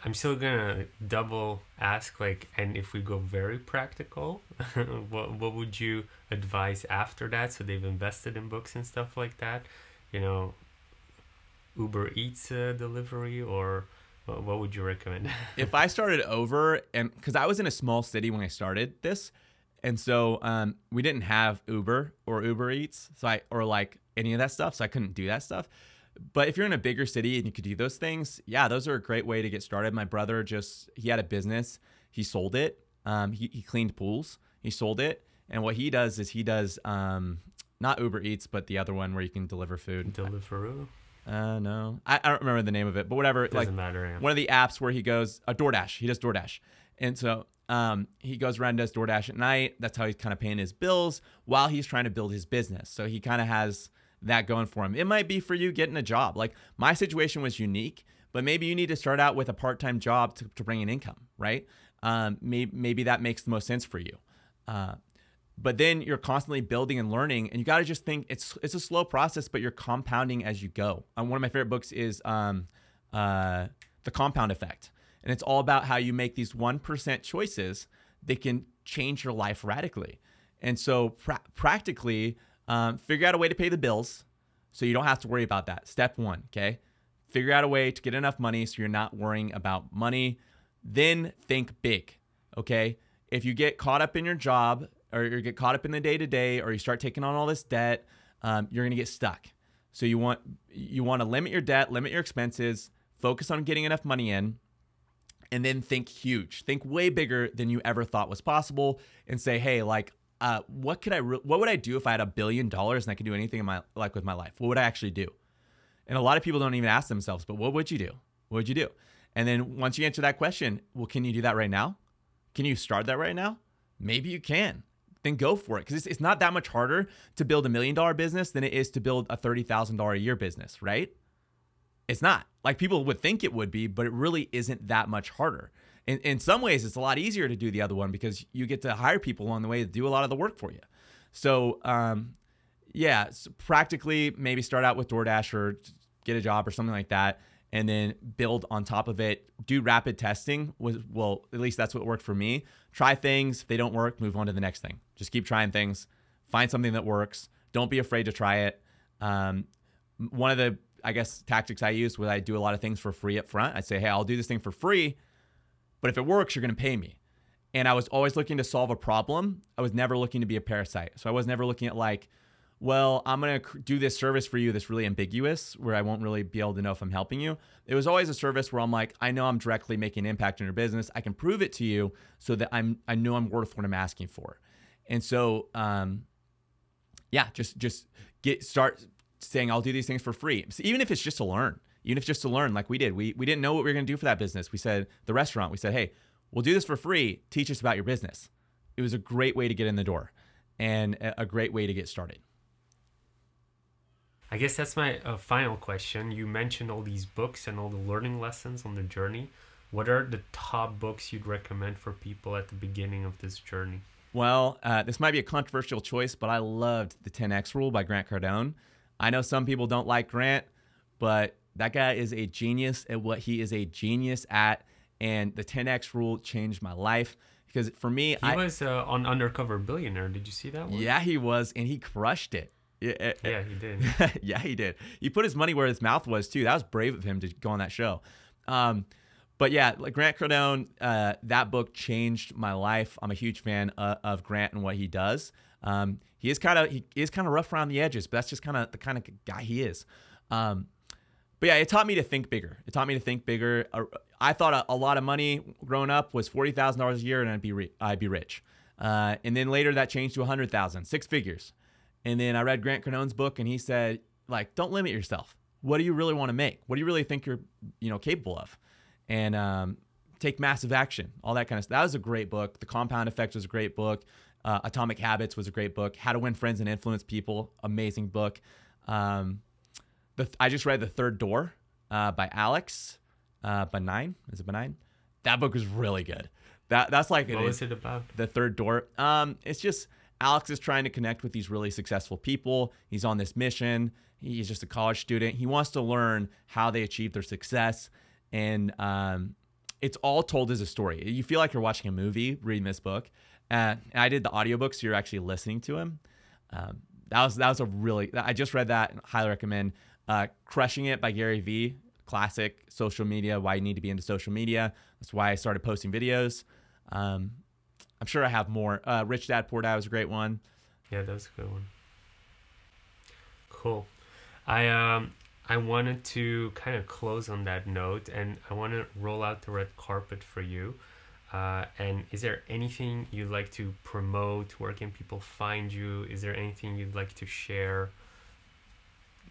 I'm still gonna double ask like, and if we go very practical, what what would you advise after that? So they've invested in books and stuff like that, you know, Uber Eats uh, delivery or what, what would you recommend? if I started over and because I was in a small city when I started this, and so um, we didn't have Uber or Uber Eats, so I or like any of that stuff, so I couldn't do that stuff. But if you're in a bigger city and you could do those things, yeah, those are a great way to get started. My brother just he had a business, he sold it. Um, he, he cleaned pools, he sold it, and what he does is he does um, not Uber Eats, but the other one where you can deliver food. Deliveroo. Uh, no, I, I don't remember the name of it, but whatever. Doesn't like, matter. One of the apps where he goes a uh, DoorDash. He does DoorDash, and so um, he goes around and does DoorDash at night. That's how he's kind of paying his bills while he's trying to build his business. So he kind of has that going for him. It might be for you getting a job. Like my situation was unique, but maybe you need to start out with a part time job to, to bring in income, right? Um, maybe, maybe that makes the most sense for you. Uh, but then you're constantly building and learning and you got to just think it's it's a slow process but you're compounding as you go um, one of my favorite books is um, uh, the compound effect and it's all about how you make these 1% choices that can change your life radically and so pra- practically um, figure out a way to pay the bills so you don't have to worry about that step one okay figure out a way to get enough money so you're not worrying about money then think big okay if you get caught up in your job or you get caught up in the day to day, or you start taking on all this debt, um, you're gonna get stuck. So you want you want to limit your debt, limit your expenses, focus on getting enough money in, and then think huge. Think way bigger than you ever thought was possible, and say, hey, like, uh, what could I? Re- what would I do if I had a billion dollars and I could do anything in my like with my life? What would I actually do? And a lot of people don't even ask themselves, but what would you do? What would you do? And then once you answer that question, well, can you do that right now? Can you start that right now? Maybe you can then go for it because it's, it's not that much harder to build a million dollar business than it is to build a $30,000 a year business, right? It's not. Like people would think it would be, but it really isn't that much harder. In, in some ways, it's a lot easier to do the other one because you get to hire people along the way to do a lot of the work for you. So, um, yeah, so practically maybe start out with DoorDash or get a job or something like that and then build on top of it. Do rapid testing well, at least that's what worked for me. Try things. If they don't work, move on to the next thing. Just keep trying things. Find something that works. Don't be afraid to try it. Um, one of the I guess tactics I use was I do a lot of things for free up front. I'd say, hey, I'll do this thing for free, but if it works, you're going to pay me. And I was always looking to solve a problem. I was never looking to be a parasite. So I was never looking at like, well, I'm going to do this service for you that's really ambiguous, where I won't really be able to know if I'm helping you. It was always a service where I'm like, I know I'm directly making an impact in your business. I can prove it to you so that I'm I know I'm worth what I'm asking for. And so, um, yeah, just just get start saying I'll do these things for free, so even if it's just to learn, even if just to learn, like we did. We we didn't know what we were going to do for that business. We said the restaurant. We said, hey, we'll do this for free. Teach us about your business. It was a great way to get in the door, and a great way to get started. I guess that's my uh, final question. You mentioned all these books and all the learning lessons on the journey. What are the top books you'd recommend for people at the beginning of this journey? Well, uh, this might be a controversial choice, but I loved The 10X Rule by Grant Cardone. I know some people don't like Grant, but that guy is a genius at what he is a genius at. And The 10X Rule changed my life because for me, he I was uh, on Undercover Billionaire. Did you see that one? Yeah, he was, and he crushed it. Yeah, eh, eh. yeah, he did. yeah, he did. He put his money where his mouth was too. That was brave of him to go on that show. Um, but yeah, like Grant Cardone, uh, that book changed my life. I'm a huge fan uh, of Grant and what he does. Um, he is kind of he is kind of rough around the edges, but that's just kind of the kind of guy he is. Um, but yeah, it taught me to think bigger. It taught me to think bigger. Uh, I thought a, lot of money growing up was forty thousand dollars a year, and I'd be re- I'd be rich. Uh, and then later that changed to a hundred thousand, six figures. And then I read Grant Cardone's book, and he said, like, don't limit yourself. What do you really want to make? What do you really think you're, you know, capable of? And um, take massive action, all that kind of stuff. That was a great book. The Compound Effect was a great book. Uh, Atomic Habits was a great book. How to Win Friends and Influence People, amazing book. Um, the, I just read The Third Door uh, by Alex uh, Benign. Is it Benign? That book was really good. That that's like what was it about? The Third Door. Um, it's just Alex is trying to connect with these really successful people. He's on this mission. He's just a college student. He wants to learn how they achieve their success. And um, it's all told as a story. You feel like you're watching a movie reading this book. Uh, and I did the audiobook, so you're actually listening to him. Um, that was that was a really I just read that and highly recommend. Uh, Crushing It by Gary Vee, classic social media. Why you need to be into social media. That's why I started posting videos. Um, I'm sure I have more. Uh, Rich Dad Poor Dad was a great one. Yeah, that was a good one. Cool. I um I wanted to kind of close on that note, and I want to roll out the red carpet for you. Uh, and is there anything you'd like to promote? Where can people find you? Is there anything you'd like to share?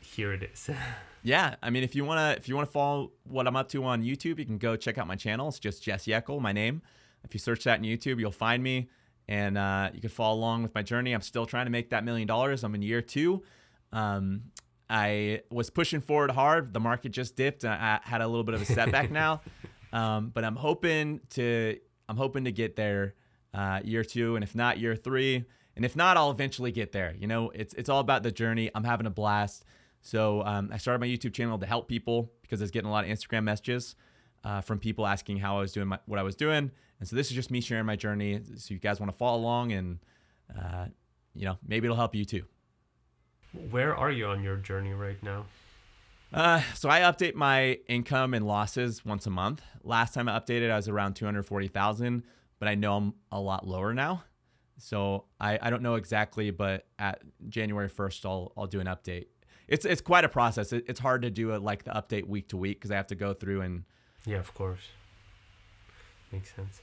Here it is. yeah, I mean, if you wanna if you wanna follow what I'm up to on YouTube, you can go check out my channel. It's just Jesse Eckel, my name. If you search that in YouTube, you'll find me and uh, you can follow along with my journey. I'm still trying to make that million dollars. I'm in year two. Um, I was pushing forward hard. The market just dipped. And I had a little bit of a setback now, um, but I'm hoping to I'm hoping to get there uh, year two, and if not year three. And if not, I'll eventually get there. You know, it's it's all about the journey. I'm having a blast. So um, I started my YouTube channel to help people because I was getting a lot of Instagram messages uh, from people asking how I was doing my, what I was doing. And so this is just me sharing my journey. So you guys want to follow along and, uh, you know, maybe it'll help you too. Where are you on your journey right now? Uh, so I update my income and losses once a month. Last time I updated, I was around 240,000, but I know I'm a lot lower now. So I, I don't know exactly, but at January 1st, I'll, I'll do an update. It's, it's quite a process. It, it's hard to do it like the update week to week because I have to go through and. Yeah, of course. Makes sense.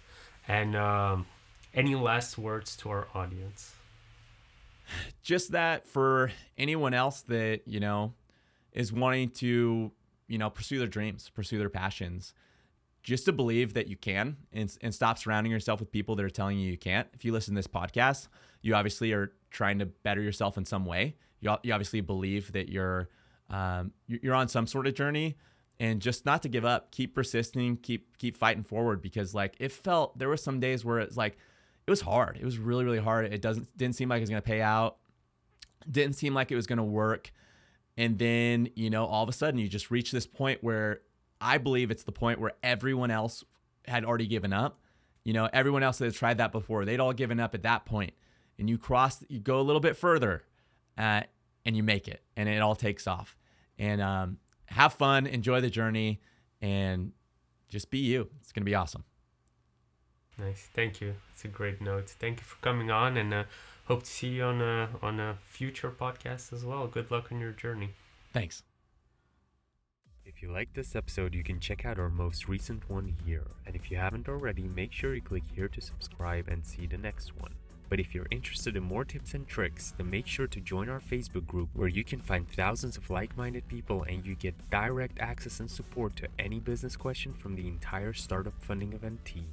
And um, any last words to our audience? Just that for anyone else that, you know, is wanting to, you know, pursue their dreams, pursue their passions, just to believe that you can and, and stop surrounding yourself with people that are telling you you can't. If you listen to this podcast, you obviously are trying to better yourself in some way. You, you obviously believe that you're um, you're on some sort of journey and just not to give up keep persisting keep keep fighting forward because like it felt there were some days where it's like it was hard. It was really really hard. It doesn't didn't seem like it was going to pay out. Didn't seem like it was going to work. And then, you know, all of a sudden you just reach this point where I believe it's the point where everyone else had already given up. You know, everyone else that had tried that before, they'd all given up at that. And you cross, you go a little bit further uh, and you make it and it all takes off. And um, have fun, enjoy the journey, and just be you. It's going to be awesome. Nice. Thank you. It's a great note. Thank you for coming on and uh, hope to see you on a on a future podcast as well. Good luck on your journey. Thanks. If you like this episode, you can check out our most recent one here. And if you haven't already, make sure you click here to subscribe and see the next one. But if you're interested in more tips and tricks, then make sure to join our Facebook group where you can find thousands of like minded people and you get direct access and support to any business question from the entire startup funding event team.